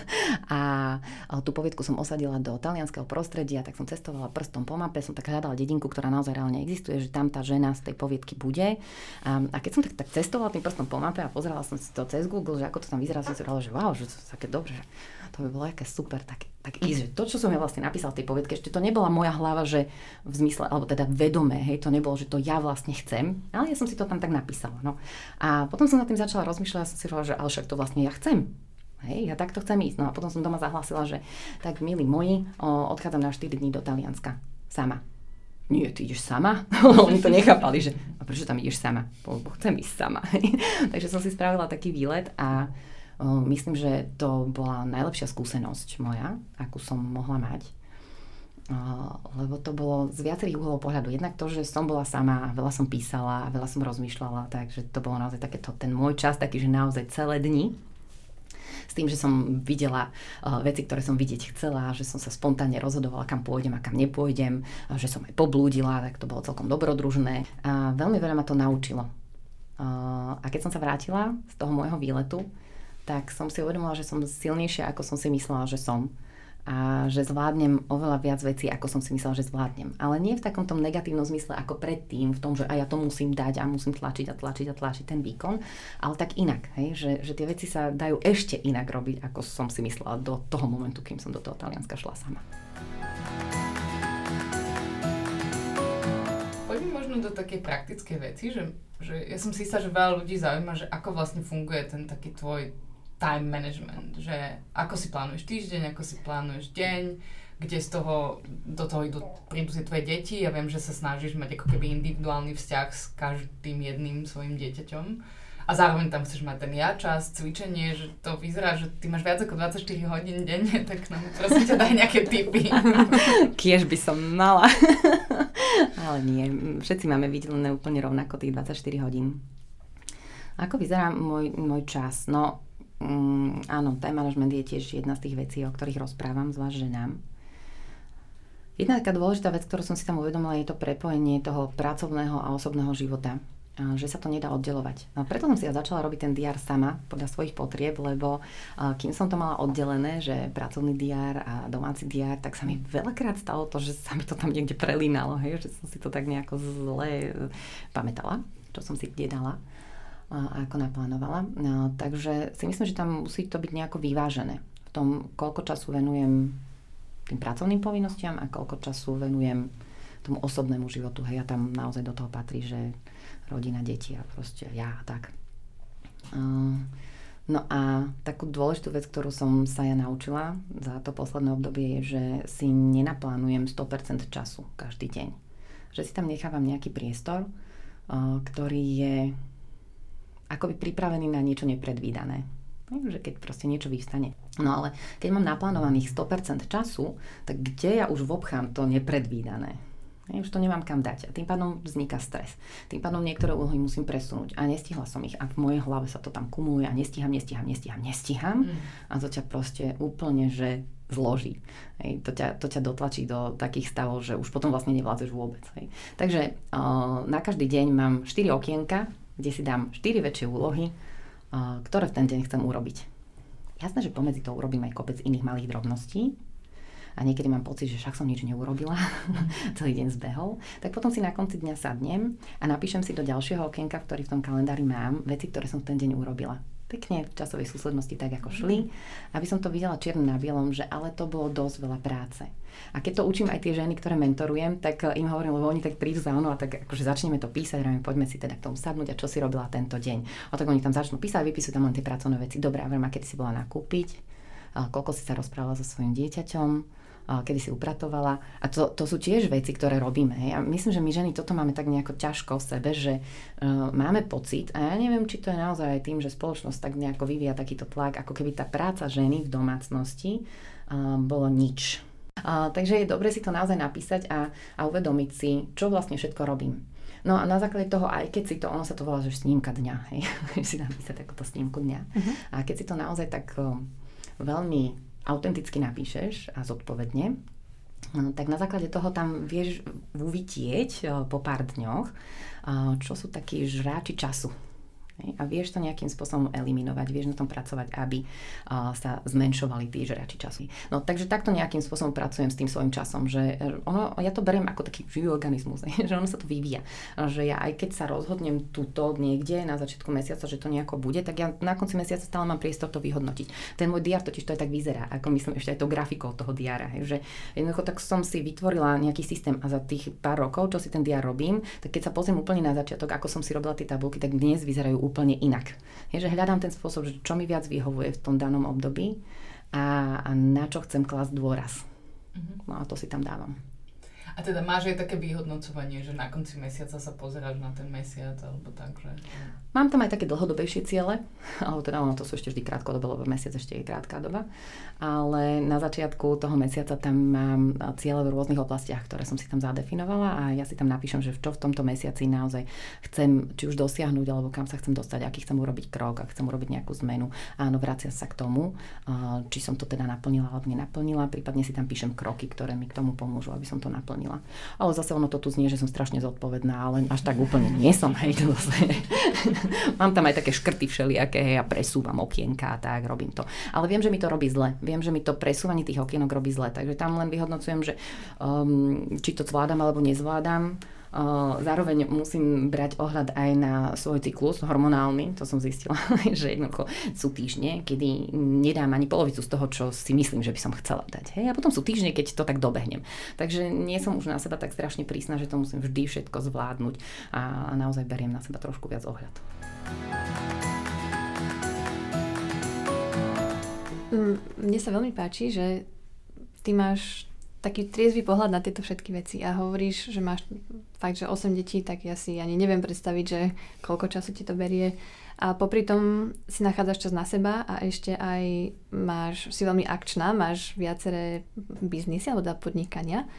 [LAUGHS] a uh, tú poviedku som osadila do talianského prostredia, tak som cestovala prstom po mape, som tak hľadala dedinku, ktorá naozaj reálne existuje, že tam tá žena z tej poviedky bude. Um, a keď som tak, tak cestovala tým prstom po mape a pozerala som si to cez Google, že ako to tam vyzerá, som si že wow, že to je také dobré, že to by bolo aké super, tak, tak [CLEARS THROAT] ísť, že to, čo som ja vlastne napísala v tej povedke, ešte to nebola moja hlava, že v zmysle, alebo teda vedomé, hej, to nebolo, že to ja vlastne chcem, ale ja som si to tam tak napísala, no. A potom som nad tým začala rozmýšľať a som si hovorila, že ale však to vlastne ja chcem. Hej, ja takto chcem ísť. No a potom som doma zahlásila, že tak milí moji, o, odchádzam na 4 dní do Talianska. Sama. Nie, ty ideš sama? [LAUGHS] Oni to nechápali, že a prečo tam ideš sama? Bo, bo chcem ísť sama. [LAUGHS] Takže som si spravila taký výlet a Myslím, že to bola najlepšia skúsenosť moja, akú som mohla mať. Lebo to bolo z viacerých uhlov pohľadu. Jednak to, že som bola sama, veľa som písala, veľa som rozmýšľala, takže to bolo naozaj takéto, ten môj čas, taký, že naozaj celé dni s tým, že som videla uh, veci, ktoré som vidieť chcela, že som sa spontánne rozhodovala, kam pôjdem a kam nepôjdem, že som aj poblúdila, tak to bolo celkom dobrodružné. A veľmi veľa ma to naučilo. Uh, a keď som sa vrátila z toho môjho výletu, tak som si uvedomila, že som silnejšia, ako som si myslela, že som. A že zvládnem oveľa viac vecí, ako som si myslela, že zvládnem. Ale nie v takom tom negatívnom zmysle ako predtým, v tom, že aj ja to musím dať a musím tlačiť a tlačiť a tlačiť ten výkon, ale tak inak, hej? Že, že tie veci sa dajú ešte inak robiť, ako som si myslela do toho momentu, kým som do toho Talianska šla sama. poďme možno do takej praktickej veci, že, že ja som si istá, že veľa ľudí zaujíma, že ako vlastne funguje ten taký tvoj time management, že ako si plánuješ týždeň, ako si plánuješ deň, kde z toho, do toho idú, prídu si tvoje deti. Ja viem, že sa snažíš mať ako keby individuálny vzťah s každým jedným svojim dieťaťom. A zároveň tam chceš mať ten ja čas, cvičenie, že to vyzerá, že ty máš viac ako 24 hodín denne, [LAUGHS] tak nám prosím ťa daj nejaké tipy. [LAUGHS] Kiež by som mala. [LAUGHS] Ale nie, všetci máme vydelené úplne rovnako tých 24 hodín. Ako vyzerá môj, môj čas? No, mm, áno, time management je tiež jedna z tých vecí, o ktorých rozprávam, zvlášť ženám. Jedna taká dôležitá vec, ktorú som si tam uvedomila, je to prepojenie toho pracovného a osobného života že sa to nedá oddelovať. A preto som si ja začala robiť ten diár sama podľa svojich potrieb, lebo kým som to mala oddelené, že pracovný diár a domáci diár, tak sa mi veľakrát stalo to, že sa mi to tam niekde prelínalo, hej, že som si to tak nejako zle e, pamätala, čo som si kde dala a ako naplánovala. No, takže si myslím, že tam musí to byť nejako vyvážené v tom, koľko času venujem tým pracovným povinnostiam a koľko času venujem tomu osobnému životu. Hej, a tam naozaj do toho patrí, že rodina, deti a proste ja a tak. No a takú dôležitú vec, ktorú som sa ja naučila za to posledné obdobie je, že si nenaplánujem 100% času každý deň. Že si tam nechávam nejaký priestor, ktorý je akoby pripravený na niečo nepredvídané že keď proste niečo vystane. No ale keď mám naplánovaných 100% času, tak kde ja už vobchám to nepredvídané? Ja už to nemám kam dať a tým pádom vzniká stres. Tým pádom niektoré úlohy musím presunúť a nestihla som ich a v mojej hlave sa to tam kumuluje a nestíham, nestíham, nestíham, nestíham mm. a to ťa proste úplne, že zloží. Hej, to, ťa, to ťa dotlačí do takých stavov, že už potom vlastne nevládzeš vôbec. Hej. Takže uh, na každý deň mám 4 okienka, kde si dám 4 väčšie úlohy, ktoré v ten deň chcem urobiť. Jasné, že pomedzi to urobím aj kopec iných malých drobností, a niekedy mám pocit, že však som nič neurobila, [LAUGHS] celý deň zbehol, tak potom si na konci dňa sadnem a napíšem si do ďalšieho okienka, ktorý v tom kalendári mám, veci, ktoré som v ten deň urobila pekne v časovej súslednosti tak, ako šli, aby som to videla čierne na bielom, že ale to bolo dosť veľa práce. A keď to učím aj tie ženy, ktoré mentorujem, tak im hovorím, lebo oni tak prídu za mnou a tak akože začneme to písať, hovorím, poďme si teda k tomu sadnúť a čo si robila tento deň. A tak oni tam začnú písať, vypisujú tam len tie pracovné veci. Dobre, a a kedy si bola nakúpiť, koľko si sa rozprávala so svojím dieťaťom, kedy si upratovala. A to, to sú tiež veci, ktoré robíme. Hej. A myslím, že my ženy toto máme tak nejako ťažko v sebe, že uh, máme pocit, a ja neviem, či to je naozaj aj tým, že spoločnosť tak nejako vyvíja takýto tlak, ako keby tá práca ženy v domácnosti uh, bolo nič. Uh, takže je dobre si to naozaj napísať a, a uvedomiť si, čo vlastne všetko robím. No a na základe toho, aj keď si to, ono sa to volá, že snímka dňa, hej, [LAUGHS] si napísať takúto snímku dňa. Uh-huh. A keď si to naozaj tak uh, veľmi autenticky napíšeš a zodpovedne, no, tak na základe toho tam vieš uvidieť eh, po pár dňoch, eh, čo sú takí žráči času a vieš to nejakým spôsobom eliminovať, vieš na tom pracovať, aby sa zmenšovali tí žrači času. No takže takto nejakým spôsobom pracujem s tým svojim časom, že ono, ja to beriem ako taký živý organizmus, [LAUGHS] že ono sa to vyvíja. Že ja aj keď sa rozhodnem túto niekde na začiatku mesiaca, že to nejako bude, tak ja na konci mesiaca stále mám priestor to vyhodnotiť. Ten môj diár totiž to aj tak vyzerá, ako myslím ešte aj to grafikou toho diára. že jednoducho tak som si vytvorila nejaký systém a za tých pár rokov, čo si ten diár robím, tak keď sa pozriem úplne na začiatok, ako som si robila tie tabulky, tak dnes vyzerajú úplne inak. Je, že hľadám ten spôsob, že čo mi viac vyhovuje v tom danom období a, a na čo chcem klasť dôraz. Mm-hmm. No a to si tam dávam. A teda máš aj také vyhodnocovanie, že na konci mesiaca sa pozeráš na ten mesiac, alebo tak, že... Mám tam aj také dlhodobejšie ciele, [LAUGHS] alebo teda ono to sú ešte vždy krátkodobé, lebo mesiac ešte je krátka doba, ale na začiatku toho mesiaca tam mám ciele v rôznych oblastiach, ktoré som si tam zadefinovala a ja si tam napíšem, že čo v tomto mesiaci naozaj chcem či už dosiahnuť, alebo kam sa chcem dostať, aký chcem urobiť krok, ak chcem urobiť nejakú zmenu. Áno, vracia sa k tomu, či som to teda naplnila alebo nenaplnila, prípadne si tam píšem kroky, ktoré mi k tomu pomôžu, aby som to naplnila. Ale zase ono to tu znie, že som strašne zodpovedná, ale až tak úplne nie som, hej, to zase [LAUGHS] [LAUGHS] Mám tam aj také škrty všelijaké, hej, a presúvam okienka a tak, robím to. Ale viem, že mi to robí zle. Viem, že mi to presúvanie tých okienok robí zle. Takže tam len vyhodnocujem, že um, či to zvládam alebo nezvládam Zároveň musím brať ohľad aj na svoj cyklus hormonálny, to som zistila, [LAUGHS] že jednoducho sú týždne, kedy nedám ani polovicu z toho, čo si myslím, že by som chcela dať. Hej? A potom sú týždne, keď to tak dobehnem. Takže nie som už na seba tak strašne prísna, že to musím vždy všetko zvládnuť a, a naozaj beriem na seba trošku viac ohľad. Mm, mne sa veľmi páči, že ty máš taký triezvy pohľad na tieto všetky veci a hovoríš, že máš fakt, že 8 detí, tak ja si ani neviem predstaviť, že koľko času ti to berie. A popri tom si nachádzaš čas na seba a ešte aj máš, si veľmi akčná, máš viaceré biznisy alebo podnikania.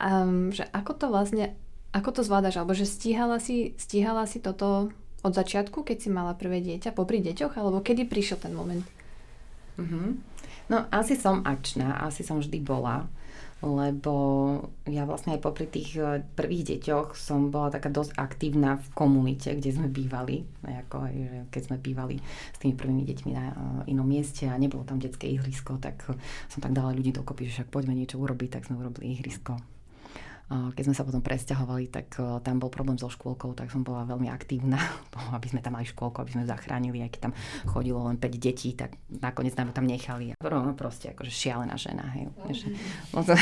Um, že ako to vlastne, ako to zvládaš, alebo že stíhala si, stíhala si toto od začiatku, keď si mala prvé dieťa, popri deťoch, alebo kedy prišiel ten moment? Mm-hmm. No asi som akčná, asi som vždy bola lebo ja vlastne aj popri tých e, prvých deťoch som bola taká dosť aktívna v komunite, kde sme bývali, ako keď sme bývali s tými prvými deťmi na e, inom mieste a nebolo tam detské ihrisko, tak som tak dala ľudí dokopy, že však poďme niečo urobiť, tak sme urobili ihrisko keď sme sa potom presťahovali, tak tam bol problém so škôlkou, tak som bola veľmi aktívna, [LAUGHS] aby sme tam mali škôlku, aby sme zachránili, aj keď tam chodilo len 5 detí, tak nakoniec nám tam nechali. No proste akože šialená žena. Hej. No to,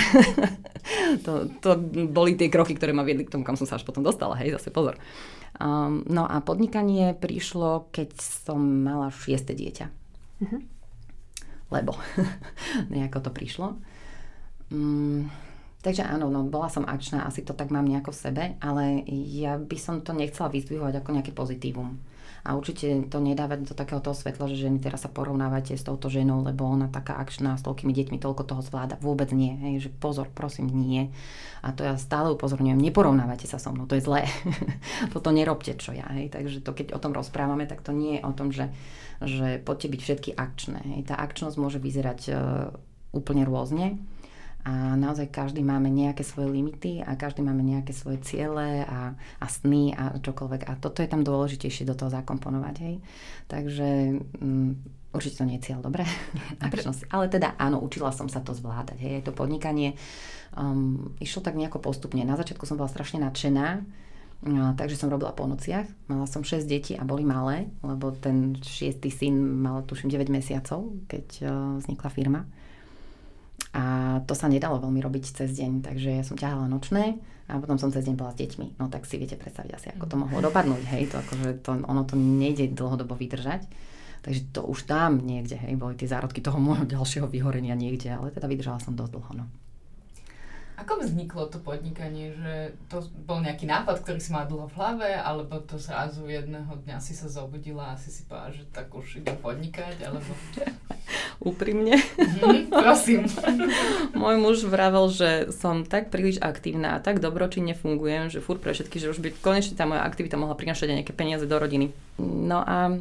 [LAUGHS] to, to boli tie kroky, ktoré ma viedli k tomu, kam som sa až potom dostala. Hej, zase pozor. Um, no a podnikanie prišlo, keď som mala šieste dieťa. Uh-huh. Lebo [LAUGHS] nejako to prišlo. Um, Takže áno, no, bola som akčná, asi to tak mám nejako v sebe, ale ja by som to nechcela vyzdvihovať ako nejaké pozitívum. A určite to nedávať do takého toho svetla, že ženy teraz sa porovnávate s touto ženou, lebo ona taká akčná, s toľkými deťmi toľko toho zvláda. Vôbec nie. Hej, že pozor, prosím, nie. A to ja stále upozorňujem, neporovnávate sa so mnou, to je zlé. [LAUGHS] Toto nerobte, čo ja. Hej. Takže to, keď o tom rozprávame, tak to nie je o tom, že, že poďte byť všetky akčné. Hej. Tá akčnosť môže vyzerať uh, úplne rôzne a naozaj každý máme nejaké svoje limity a každý máme nejaké svoje ciele a, a sny a čokoľvek. A toto je tam dôležitejšie do toho zakomponovať. Hej. Takže um, určite to nie je cieľ, dobre? [LAUGHS] Ale teda áno, učila som sa to zvládať. Hej. To podnikanie um, išlo tak nejako postupne. Na začiatku som bola strašne nadšená, No, takže som robila po nociach. Mala som 6 detí a boli malé, lebo ten šiestý syn mal tuším 9 mesiacov, keď uh, vznikla firma. A to sa nedalo veľmi robiť cez deň, takže ja som ťahala nočné a potom som cez deň bola s deťmi. No tak si viete predstaviť asi, ako to mohlo dopadnúť, hej, to akože to, ono to nejde dlhodobo vydržať. Takže to už tam niekde, hej, boli tie zárodky toho môjho ďalšieho vyhorenia niekde, ale teda vydržala som dosť dlho, no. Ako vzniklo to podnikanie, že to bol nejaký nápad, ktorý si mala dlho v hlave, alebo to zrazu jedného dňa si sa zobudila a si si povedala, že tak už idem podnikať, alebo... [LAUGHS] úprimne. Mm, prosím. [LAUGHS] Môj muž vravel, že som tak príliš aktívna a tak dobročinne fungujem, že furt pre všetky, že už by konečne tá moja aktivita mohla prinašať aj nejaké peniaze do rodiny. No a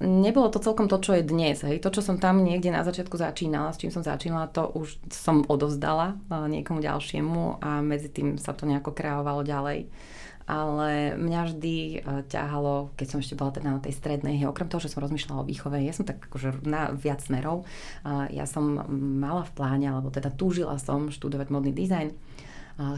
nebolo to celkom to, čo je dnes. Hej. To, čo som tam niekde na začiatku začínala, s čím som začínala, to už som odovzdala niekomu ďalšiemu a medzi tým sa to nejako kreovalo ďalej ale mňa vždy e, ťahalo, keď som ešte bola teda na tej strednej, okrem toho, že som rozmýšľala o výchove, ja som tak akože na viac smerov, ja som mala v pláne, alebo teda túžila som študovať modný dizajn,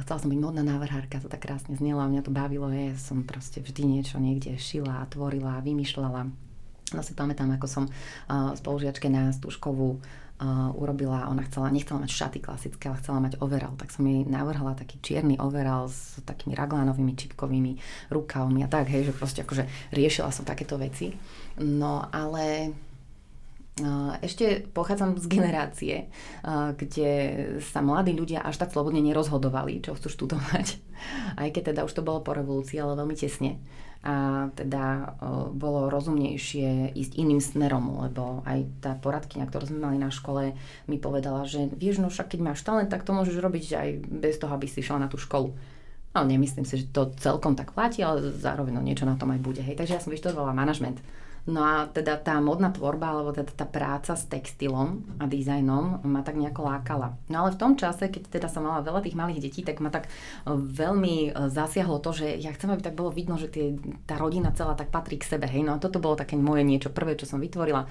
chcela som byť modná návrhárka, to tak krásne znelo a mňa to bavilo, ja som proste vždy niečo niekde šila, tvorila, vymýšľala. No si pamätám, ako som spolužiačke na Stužkovú uh, urobila, ona chcela, nechcela mať šaty klasické, ale chcela mať overall, tak som jej navrhla taký čierny overall s takými raglánovými čipkovými rukavmi a tak, hej, že proste akože riešila som takéto veci. No ale uh, ešte pochádzam z generácie, uh, kde sa mladí ľudia až tak slobodne nerozhodovali, čo chcú študovať. [LAUGHS] Aj keď teda už to bolo po revolúcii, ale veľmi tesne a teda bolo rozumnejšie ísť iným smerom, lebo aj tá poradkyňa, ktorú sme mali na škole, mi povedala, že vieš, no však keď máš talent, tak to môžeš robiť aj bez toho, aby si šla na tú školu. No nemyslím si, že to celkom tak platí, ale zároveň no, niečo na tom aj bude. Hej. Takže ja som vyštudovala manažment No a teda tá modná tvorba, alebo teda tá práca s textilom a dizajnom ma tak nejako lákala. No ale v tom čase, keď teda som mala veľa tých malých detí, tak ma tak e, veľmi e, zasiahlo to, že ja chcem, aby tak bolo vidno, že tie, tá rodina celá tak patrí k sebe. Hej. No a toto bolo také moje niečo prvé, čo som vytvorila.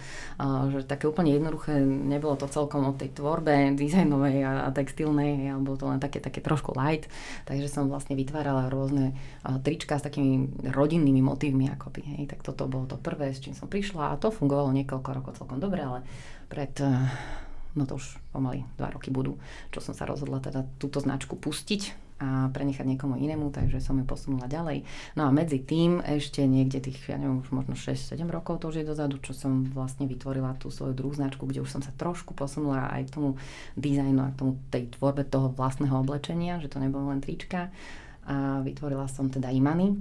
Že také úplne jednoduché, nebolo to celkom o tej tvorbe dizajnovej a textilnej, alebo to len také, také trošku light. Takže som vlastne vytvárala rôzne trička s takými rodinnými motívmi akoby. Hej. Tak toto bolo to prvé, čím som prišla a to fungovalo niekoľko rokov celkom dobre, ale pred, eh, no to už pomaly dva roky budú, čo som sa rozhodla teda túto značku pustiť a prenechať niekomu inému, takže som ju posunula ďalej. No a medzi tým ešte niekde tých, ja neviem, už možno 6-7 rokov to už je dozadu, čo som vlastne vytvorila tú svoju druhú značku, kde už som sa trošku posunula aj k tomu dizajnu a k tomu tej tvorbe toho vlastného oblečenia, že to nebolo len trička. A vytvorila som teda Imany,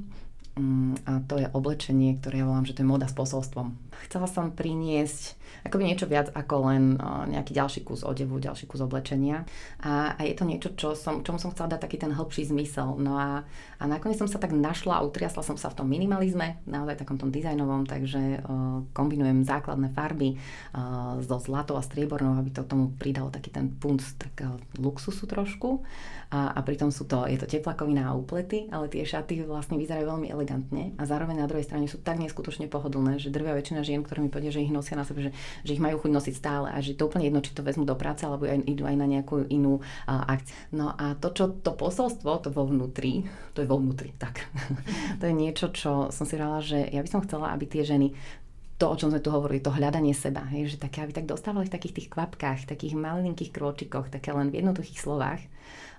a to je oblečenie, ktoré ja volám, že to je moda s posolstvom. Chcela som priniesť akoby niečo viac ako len nejaký ďalší kus odevu, ďalší kus oblečenia. A, a je to niečo, čo som, čomu som chcela dať taký ten hĺbší zmysel. No a, a nakoniec som sa tak našla a utriasla som sa v tom minimalizme, naozaj takom tom dizajnovom, takže uh, kombinujem základné farby uh, so zlatou a striebornou, aby to tomu pridalo taký ten punt takého luxusu trošku. A, a pritom sú to, je to teplakovina a úplety, ale tie šaty vlastne vyzerajú veľmi elegantne a zároveň na druhej strane sú tak neskutočne pohodlné, že drvia väčšina žien, ktoré mi povedia, že ich nosia na sebe, že, že ich majú chuť nosiť stále a že to úplne jedno, či to vezmu do práce alebo aj, idú aj na nejakú inú uh, akciu. No a to, čo to posolstvo, to vo vnútri, to je vo vnútri, tak. [LAUGHS] to je niečo, čo som si rala, že ja by som chcela, aby tie ženy to, o čom sme tu hovorili, to hľadanie seba, hej, že také, aby tak dostávali v takých tých kvapkách, takých malinkých krôčikoch, také len v jednoduchých slovách,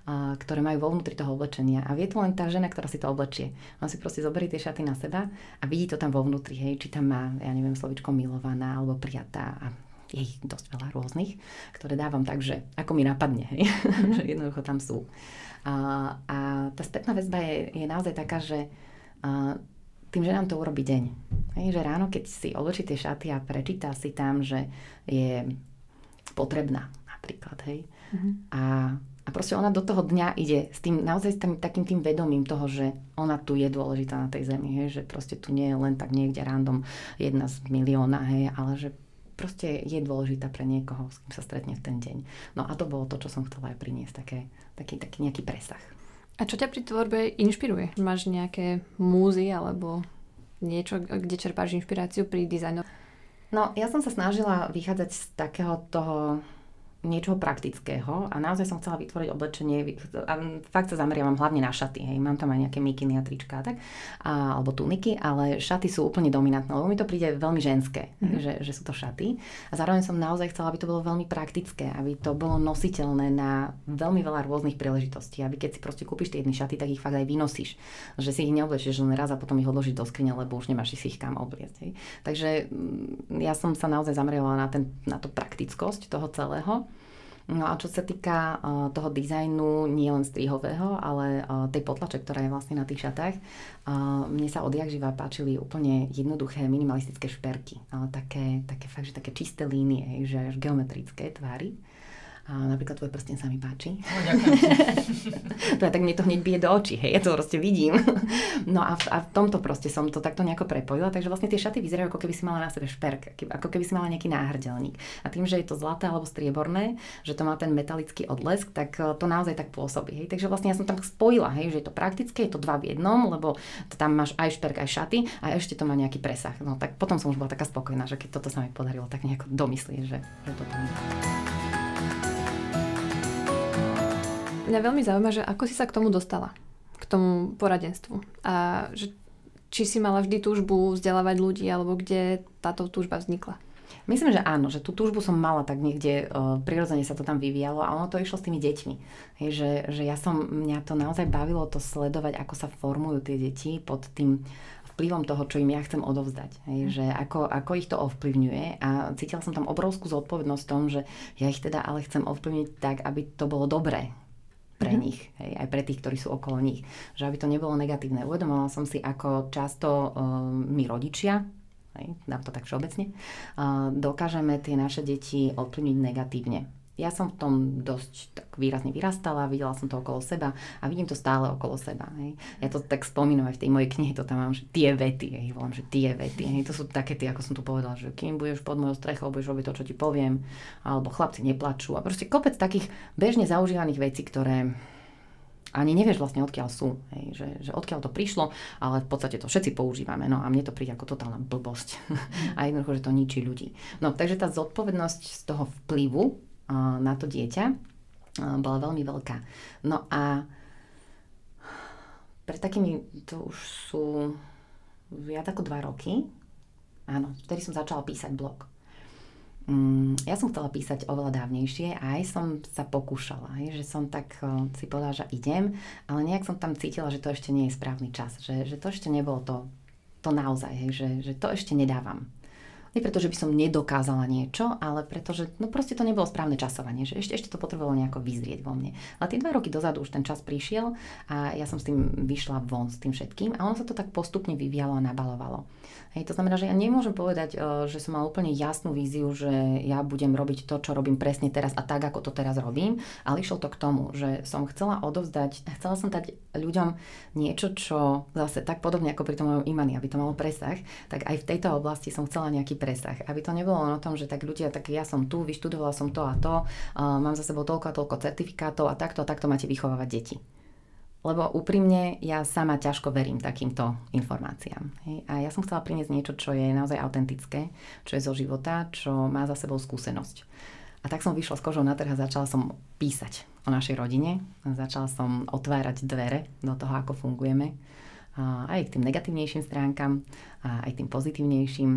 ktoré majú vo vnútri toho oblečenia. A vie to len tá žena, ktorá si to oblečie. Ona si proste zoberie tie šaty na seba a vidí to tam vo vnútri, hej, či tam má, ja neviem, slovičko milovaná alebo prijatá a je ich dosť veľa rôznych, ktoré dávam tak, že ako mi napadne, hej, [LAUGHS] že jednoducho tam sú. A, a tá spätná väzba je, je naozaj taká, že a, tým, že nám to urobí deň. Hej, že ráno, keď si oblečí tie šaty a prečíta si tam, že je potrebná napríklad, hej. Mm-hmm. A a proste ona do toho dňa ide s tým naozaj s tým, takým tým vedomím toho, že ona tu je dôležitá na tej zemi, hej, že proste tu nie je len tak niekde random jedna z milióna, hej, ale že proste je dôležitá pre niekoho, s kým sa stretne v ten deň. No a to bolo to, čo som chcela aj priniesť, také, taký, taký nejaký presah. A čo ťa pri tvorbe inšpiruje? Máš nejaké múzy alebo niečo, kde čerpáš inšpiráciu pri dizajnu? No, ja som sa snažila vychádzať z takého toho niečoho praktického a naozaj som chcela vytvoriť oblečenie a fakt sa zameriavam hlavne na šaty, hej, mám tam aj nejaké mikiny a trička a tak, a, alebo tuniky, ale šaty sú úplne dominantné, lebo mi to príde veľmi ženské, mm. že, že sú to šaty a zároveň som naozaj chcela, aby to bolo veľmi praktické, aby to bolo nositeľné na veľmi veľa rôznych príležitostí, aby keď si proste kúpiš tie jedny šaty, tak ich fakt aj vynosíš, že si ich neoblečieš len raz a potom ich odložiť do skrine, lebo už nemáš si ich kam obliecť. Hej. Takže mm, ja som sa naozaj zameriavala na, ten, na to praktickosť toho celého. No a čo sa týka uh, toho dizajnu, nie len strihového, ale uh, tej potlače, ktorá je vlastne na tých šatách, uh, mne sa odjak živa páčili úplne jednoduché minimalistické šperky. Také, také fakt, že také čisté línie, že až geometrické tvary. A napríklad tvoj prsten sa mi páči. No, to [LAUGHS] je tak mne to hneď bije do očí, hej, ja to proste vidím. no a v, a v tomto proste som to takto nejako prepojila, takže vlastne tie šaty vyzerajú ako keby si mala na sebe šperk, ako keby si mala nejaký náhrdelník. A tým, že je to zlaté alebo strieborné, že to má ten metalický odlesk, tak e, to naozaj tak pôsobí. Hej. Takže vlastne ja som tam spojila, hej, že je to praktické, je to dva v jednom, lebo tam máš aj šperk, aj šaty a ešte to má nejaký presah. No tak potom som už bola taká spokojná, že keď toto sa mi podarilo tak nejako domyslieť, že, že to tam je. Mňa veľmi zaujíma, že ako si sa k tomu dostala, k tomu poradenstvu. A že či si mala vždy túžbu vzdelávať ľudí, alebo kde táto túžba vznikla? Myslím, že áno, že tú túžbu som mala tak niekde, uh, prirodzene sa to tam vyvíjalo a ono to išlo s tými deťmi. Hej, že, že ja som, mňa to naozaj bavilo to sledovať, ako sa formujú tie deti pod tým vplyvom toho, čo im ja chcem odovzdať. Hej, mm. že ako, ako ich to ovplyvňuje a cítila som tam obrovskú zodpovednosť v tom, že ja ich teda ale chcem ovplyvniť tak, aby to bolo dobré pre mm-hmm. nich, hej, aj pre tých, ktorí sú okolo nich. Že aby to nebolo negatívne. Uvedomovala som si, ako často um, my rodičia, hej, dám to tak všeobecne, uh, dokážeme tie naše deti ovplyvniť negatívne. Ja som v tom dosť tak výrazne vyrastala, videla som to okolo seba a vidím to stále okolo seba. Hej. Ja to tak spomínam aj v tej mojej knihe, to tam mám, že tie vety, hej, volám, že tie vety. Hej. To sú také tie, ako som tu povedala, že kým budeš pod mojou strechou, budeš robiť to, čo ti poviem, alebo chlapci neplačú a proste kopec takých bežne zaužívaných vecí, ktoré ani nevieš vlastne odkiaľ sú, hej, že, že odkiaľ to prišlo, ale v podstate to všetci používame, no a mne to príde ako totálna blbosť [LAUGHS] a jednoducho, že to ničí ľudí. No takže tá zodpovednosť z toho vplyvu na to dieťa bola veľmi veľká. No a pred takými, to už sú viac ako dva roky, áno, vtedy som začala písať blog. Mm, ja som chcela písať oveľa dávnejšie a aj som sa pokúšala, že som tak si povedala, že idem, ale nejak som tam cítila, že to ešte nie je správny čas, že, že to ešte nebolo to, to naozaj, že, že to ešte nedávam. Nie preto, že by som nedokázala niečo, ale preto, že no proste to nebolo správne časovanie, že ešte, ešte to potrebovalo nejako vyzrieť vo mne. Ale tie dva roky dozadu už ten čas prišiel a ja som s tým vyšla von s tým všetkým a ono sa to tak postupne vyvíjalo a nabalovalo. Hej, to znamená, že ja nemôžem povedať, e, že som mala úplne jasnú víziu, že ja budem robiť to, čo robím presne teraz a tak, ako to teraz robím, ale išlo to k tomu, že som chcela odovzdať, chcela som dať ľuďom niečo, čo zase tak podobne ako pri tom mojom imani, aby to malo presah, tak aj v tejto oblasti som chcela nejaký presah. Aby to nebolo o tom, že tak ľudia, tak ja som tu, vyštudovala som to a to, uh, mám za sebou toľko a toľko certifikátov a takto a takto máte vychovávať deti. Lebo úprimne ja sama ťažko verím takýmto informáciám. Hej? A ja som chcela priniesť niečo, čo je naozaj autentické, čo je zo života, čo má za sebou skúsenosť. A tak som vyšla s kožou na trh a začala som písať o našej rodine. A začala som otvárať dvere do toho, ako fungujeme. A aj k tým negatívnejším stránkam, a aj tým pozitívnejším.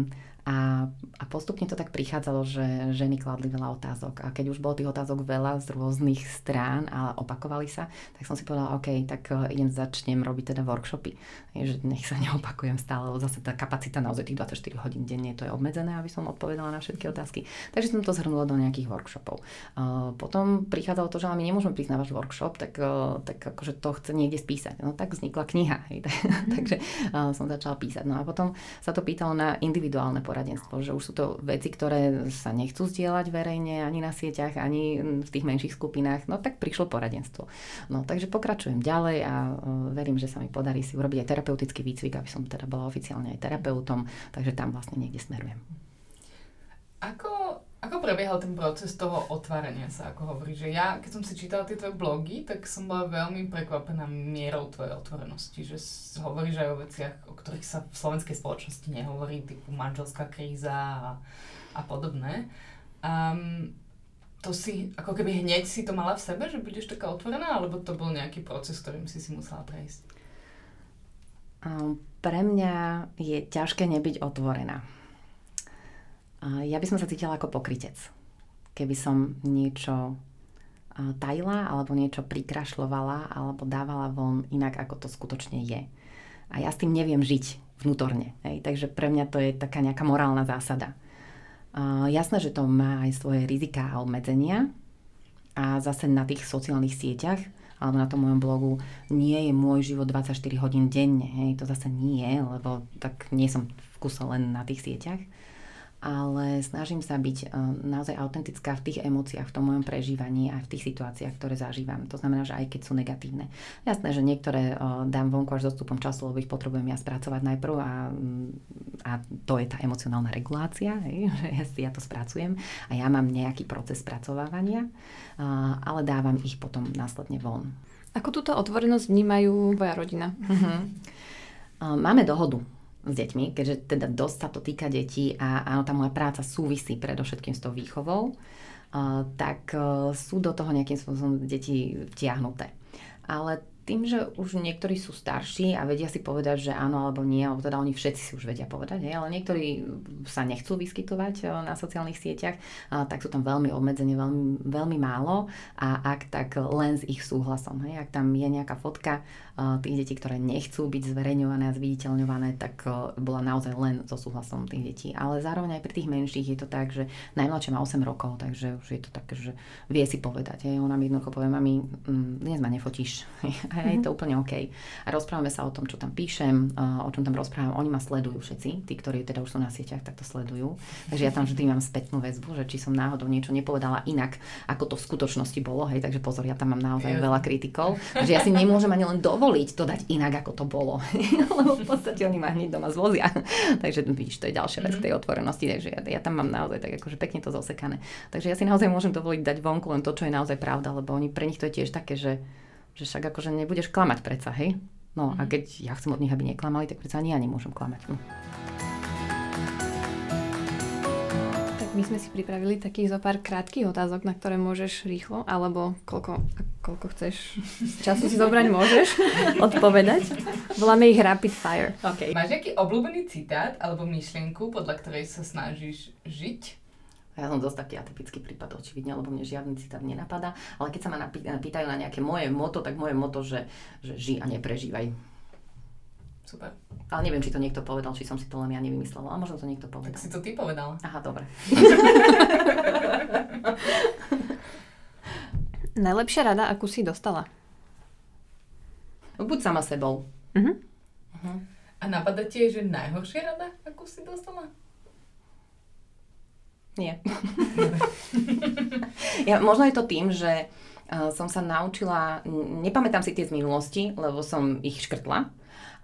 A, a postupne to tak prichádzalo, že ženy kladli veľa otázok. A keď už bolo tých otázok veľa z rôznych strán a opakovali sa, tak som si povedala, OK, tak uh, idem začnem robiť teda workshopy. Že nech sa neopakujem stále, lebo zase tá kapacita naozaj tých 24 hodín denne, to je obmedzené, aby som odpovedala na všetky otázky. Takže som to zhrnula do nejakých workshopov. Uh, potom prichádzalo to, že my nemôžeme prísť na váš workshop, tak, uh, tak akože to chce niekde spísať. No tak vznikla kniha. Hej. [LAUGHS] Takže uh, som začala písať. No a potom sa to pýtalo na individuálne poradenstvo, že už sú to veci, ktoré sa nechcú zdieľať verejne ani na sieťach, ani v tých menších skupinách, no tak prišlo poradenstvo. No takže pokračujem ďalej a uh, verím, že sa mi podarí si urobiť aj terapeutický výcvik, aby som teda bola oficiálne aj terapeutom, takže tam vlastne niekde smerujem. Ako, ako prebiehal ten proces toho otvárania sa, ako hovorí, že ja, keď som si čítala tie tvoje blogy, tak som bola veľmi prekvapená mierou tvojej otvorenosti, že hovoríš aj o veciach, o ktorých sa v slovenskej spoločnosti nehovorí, typu manželská kríza a, a podobné. Um, to si, ako keby hneď si to mala v sebe, že budeš taká otvorená, alebo to bol nejaký proces, ktorým si si musela prejsť? Um, pre mňa je ťažké nebyť otvorená ja by som sa cítila ako pokrytec. Keby som niečo tajila alebo niečo prikrašľovala alebo dávala von inak, ako to skutočne je. A ja s tým neviem žiť vnútorne. Hej? Takže pre mňa to je taká nejaká morálna zásada. Uh, jasné, že to má aj svoje rizika a obmedzenia. A zase na tých sociálnych sieťach alebo na tom mojom blogu nie je môj život 24 hodín denne. Hej? To zase nie, lebo tak nie som v kuse len na tých sieťach ale snažím sa byť eh, naozaj autentická v tých emóciách, v tom mojom prežívaní a v tých situáciách, ktoré zažívam. To znamená, že aj keď sú negatívne. Jasné, že niektoré eh, dám vonku až dostupom času, lebo ich potrebujem ja spracovať najprv a, mm, a to je tá emocionálna regulácia, hej, [LAUGHS] že ja, si ja to spracujem a ja mám nejaký proces spracovávania, eh, ale dávam ich potom následne von. Ako túto otvorenosť vnímajú tvoja rodina? Uh-huh. Máme dohodu s deťmi, keďže teda dosť sa to týka detí a áno, tá moja práca súvisí predovšetkým s tou výchovou, tak uh, sú do toho nejakým spôsobom deti vtiahnuté. Ale tým, že už niektorí sú starší a vedia si povedať, že áno alebo nie, alebo teda oni všetci si už vedia povedať, hej, ale niektorí sa nechcú vyskytovať na sociálnych sieťach, tak sú tam veľmi obmedzení, veľmi, veľmi málo a ak tak len s ich súhlasom. Hej, ak tam je nejaká fotka tých detí, ktoré nechcú byť zverejňované a zviditeľňované, tak bola naozaj len so súhlasom tých detí. Ale zároveň aj pri tých menších je to tak, že najmladšia má 8 rokov, takže už je to také, že vie si povedať. Hej. Ona mi jednoducho povie, mami, mm, dnes ma nefotíš. [LAUGHS] hej, mm-hmm. to úplne OK. A rozprávame sa o tom, čo tam píšem, o čom tam rozprávam. Oni ma sledujú všetci, tí, ktorí teda už sú na sieťach, tak to sledujú. Takže ja tam vždy mám spätnú väzbu, že či som náhodou niečo nepovedala inak, ako to v skutočnosti bolo, hej, takže pozor, ja tam mám naozaj veľa kritikov, že ja si nemôžem ani len dovoliť to dať inak, ako to bolo, [LAUGHS] lebo v podstate oni ma hneď doma zvozia. [LAUGHS] takže vidíš, to je ďalšia vec mm-hmm. tej otvorenosti, takže ja, ja tam mám naozaj tak akože pekne to zosekané. Takže ja si naozaj môžem dovoliť dať vonku len to, čo je naozaj pravda, lebo oni, pre nich to je tiež také, že, že však akože nebudeš klamať predsa, hej? No a mhm. keď ja chcem od nich, aby neklamali, tak predsa ani ja nemôžem klamať. Hm. Tak my sme si pripravili takých zo pár krátkých otázok, na ktoré môžeš rýchlo, alebo koľko, koľko chceš času si zobrať môžeš [LAUGHS] odpovedať. Voláme ich rapid fire. Okay. Máš nejaký obľúbený citát alebo myšlienku, podľa ktorej sa snažíš žiť? Ja som dosť taký atypický prípad, očividne, lebo mne žiadny citát nenapadá. Ale keď sa ma pýtajú na nejaké moje moto, tak moje moto, že, že ži a neprežívaj. Super. Ale neviem, či to niekto povedal, či som si to len ja nevymyslela. Ale možno to niekto povedal. Tak si to ty povedal. Aha, dobre. [LAUGHS] Najlepšia rada, akú si dostala? Buď sama sebou. Uh-huh. Uh-huh. A napadá ti, že najhoršia rada, akú si dostala? Nie. [LAUGHS] ja, možno je to tým, že uh, som sa naučila, nepamätám si tie z minulosti, lebo som ich škrtla.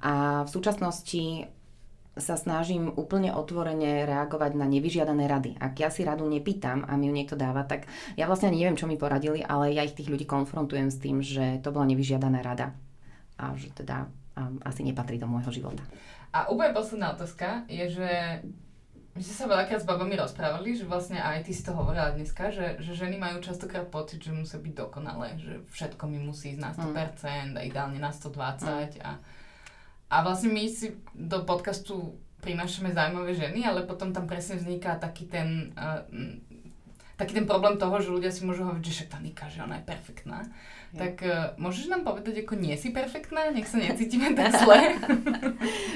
A v súčasnosti sa snažím úplne otvorene reagovať na nevyžiadané rady. Ak ja si radu nepýtam a mi ju niekto dáva, tak ja vlastne neviem, čo mi poradili, ale ja ich tých ľudí konfrontujem s tým, že to bola nevyžiadaná rada a že teda um, asi nepatrí do môjho života. A úplne posledná otázka je, že my sme sa veľakrát s babami rozprávali, že vlastne aj ty si to hovorila dneska, že, že ženy majú častokrát pocit, že musia byť dokonalé, že všetko mi musí ísť na 100% mm. a ideálne na 120 mm. a, a vlastne my si do podcastu prinášame zaujímavé ženy, ale potom tam presne vzniká taký ten uh, taký ten problém toho, že ľudia si môžu hovoriť, že však tá Nika, že ona je perfektná. Ja. Tak uh, môžeš nám povedať, ako nie si perfektná? Nech sa necítime [LAUGHS] tak zle.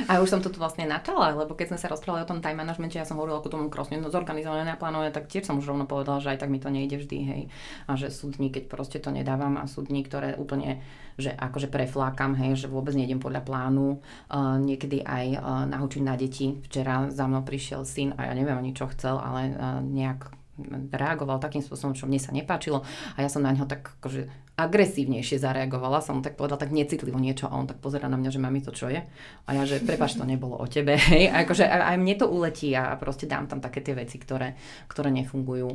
a už som to tu vlastne načala, lebo keď sme sa rozprávali o tom time managemente, ja som hovorila o tom krásne no, zorganizované, naplánované, tak tiež som už rovno povedala, že aj tak mi to nejde vždy, hej. A že sú dní, keď proste to nedávam a sú dní, ktoré úplne, že akože preflákam, hej, že vôbec nejdem podľa plánu. Uh, niekedy aj uh, nahučiť na deti. Včera za mnou prišiel syn a ja neviem ani čo chcel, ale uh, nejak reagoval takým spôsobom, čo mne sa nepáčilo a ja som na ňo tak akože agresívnejšie zareagovala, som mu tak povedala tak necitlivo niečo a on tak pozera na mňa, že mami to čo je a ja, že prepač, to nebolo o tebe, [LAUGHS] hej, a akože aj mne to uletí a proste dám tam také tie veci, ktoré, ktoré nefungujú.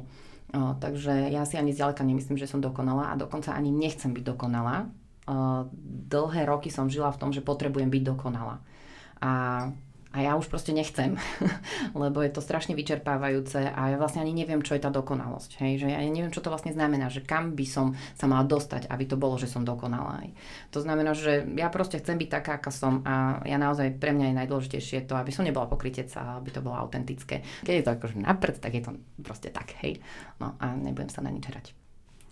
O, takže ja si ani zďaleka nemyslím, že som dokonala a dokonca ani nechcem byť dokonalá. O, dlhé roky som žila v tom, že potrebujem byť dokonalá. A a ja už proste nechcem, [LAUGHS] lebo je to strašne vyčerpávajúce a ja vlastne ani neviem, čo je tá dokonalosť. Hej? Že ja neviem, čo to vlastne znamená, že kam by som sa mala dostať, aby to bolo, že som dokonalá. Hej? To znamená, že ja proste chcem byť taká, aká som a ja naozaj, pre mňa je najdôležitejšie to, aby som nebola pokryteca, aby to bolo autentické. Keď je to akože naprd, tak je to proste tak, hej. No a nebudem sa na nič hrať.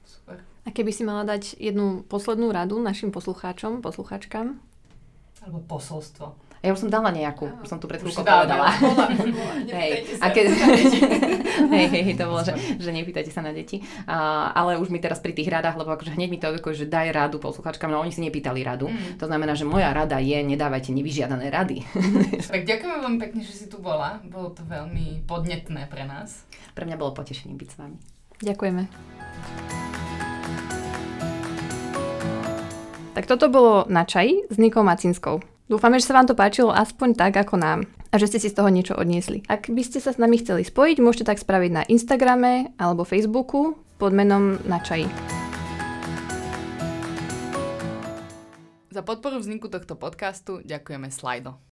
Super. A keby si mala dať jednu poslednú radu našim poslucháčom, poslucháčkam? Alebo posolstvo ja už som dala nejakú, ja, som tu pred chvíľkou povedala. [LAUGHS] hej, a keď, [LAUGHS] hej, hej, to bolo, že, že nepýtajte sa na deti. Uh, ale už mi teraz pri tých radách, lebo akože hneď mi to evokuje, že daj radu posluchačkám, no oni si nepýtali radu. Mm. To znamená, že moja rada je, nedávajte nevyžiadané rady. [LAUGHS] tak ďakujeme vám pekne, že si tu bola. Bolo to veľmi podnetné pre nás. Pre mňa bolo potešením byť s vami. Ďakujeme. Tak toto bolo na čaji s Nikou Macinskou. Dúfame, že sa vám to páčilo aspoň tak ako nám a že ste si z toho niečo odniesli. Ak by ste sa s nami chceli spojiť, môžete tak spraviť na Instagrame alebo Facebooku pod menom Na čaji. Za podporu vzniku tohto podcastu ďakujeme Slido.